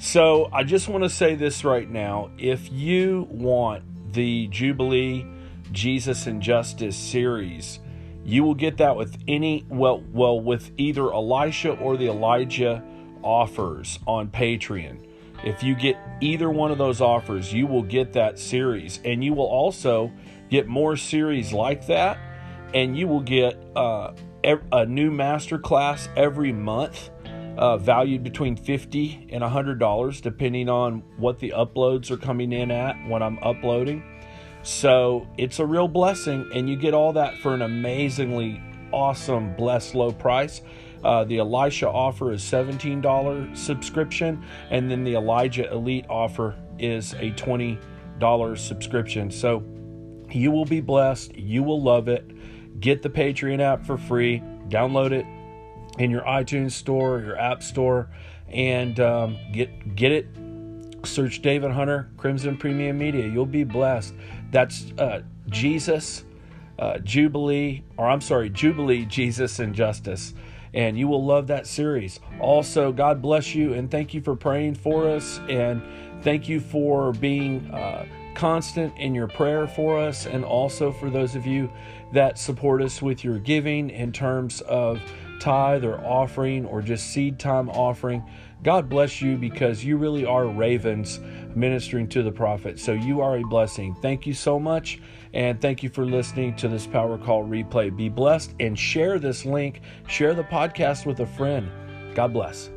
So I just want to say this right now. If you want the Jubilee, Jesus and Justice series. You will get that with any well well with either Elisha or the Elijah offers on Patreon. If you get either one of those offers, you will get that series. And you will also get more series like that. And you will get uh, a new master class every month uh, valued between 50 and 100 dollars depending on what the uploads are coming in at when i'm uploading. So it's a real blessing and you get all that for an amazingly awesome blessed low price uh, the elisha offer is $17 subscription and then the elijah elite offer is a $20 subscription so you will be blessed you will love it get the patreon app for free download it in your iTunes store, your App Store, and um, get get it. Search David Hunter, Crimson Premium Media. You'll be blessed. That's uh, Jesus, uh, Jubilee, or I'm sorry, Jubilee, Jesus, and Justice. And you will love that series. Also, God bless you and thank you for praying for us. And thank you for being uh, constant in your prayer for us. And also for those of you that support us with your giving in terms of tithe or offering or just seed time offering. God bless you because you really are ravens ministering to the prophet. So you are a blessing. Thank you so much. And thank you for listening to this Power Call replay. Be blessed and share this link. Share the podcast with a friend. God bless.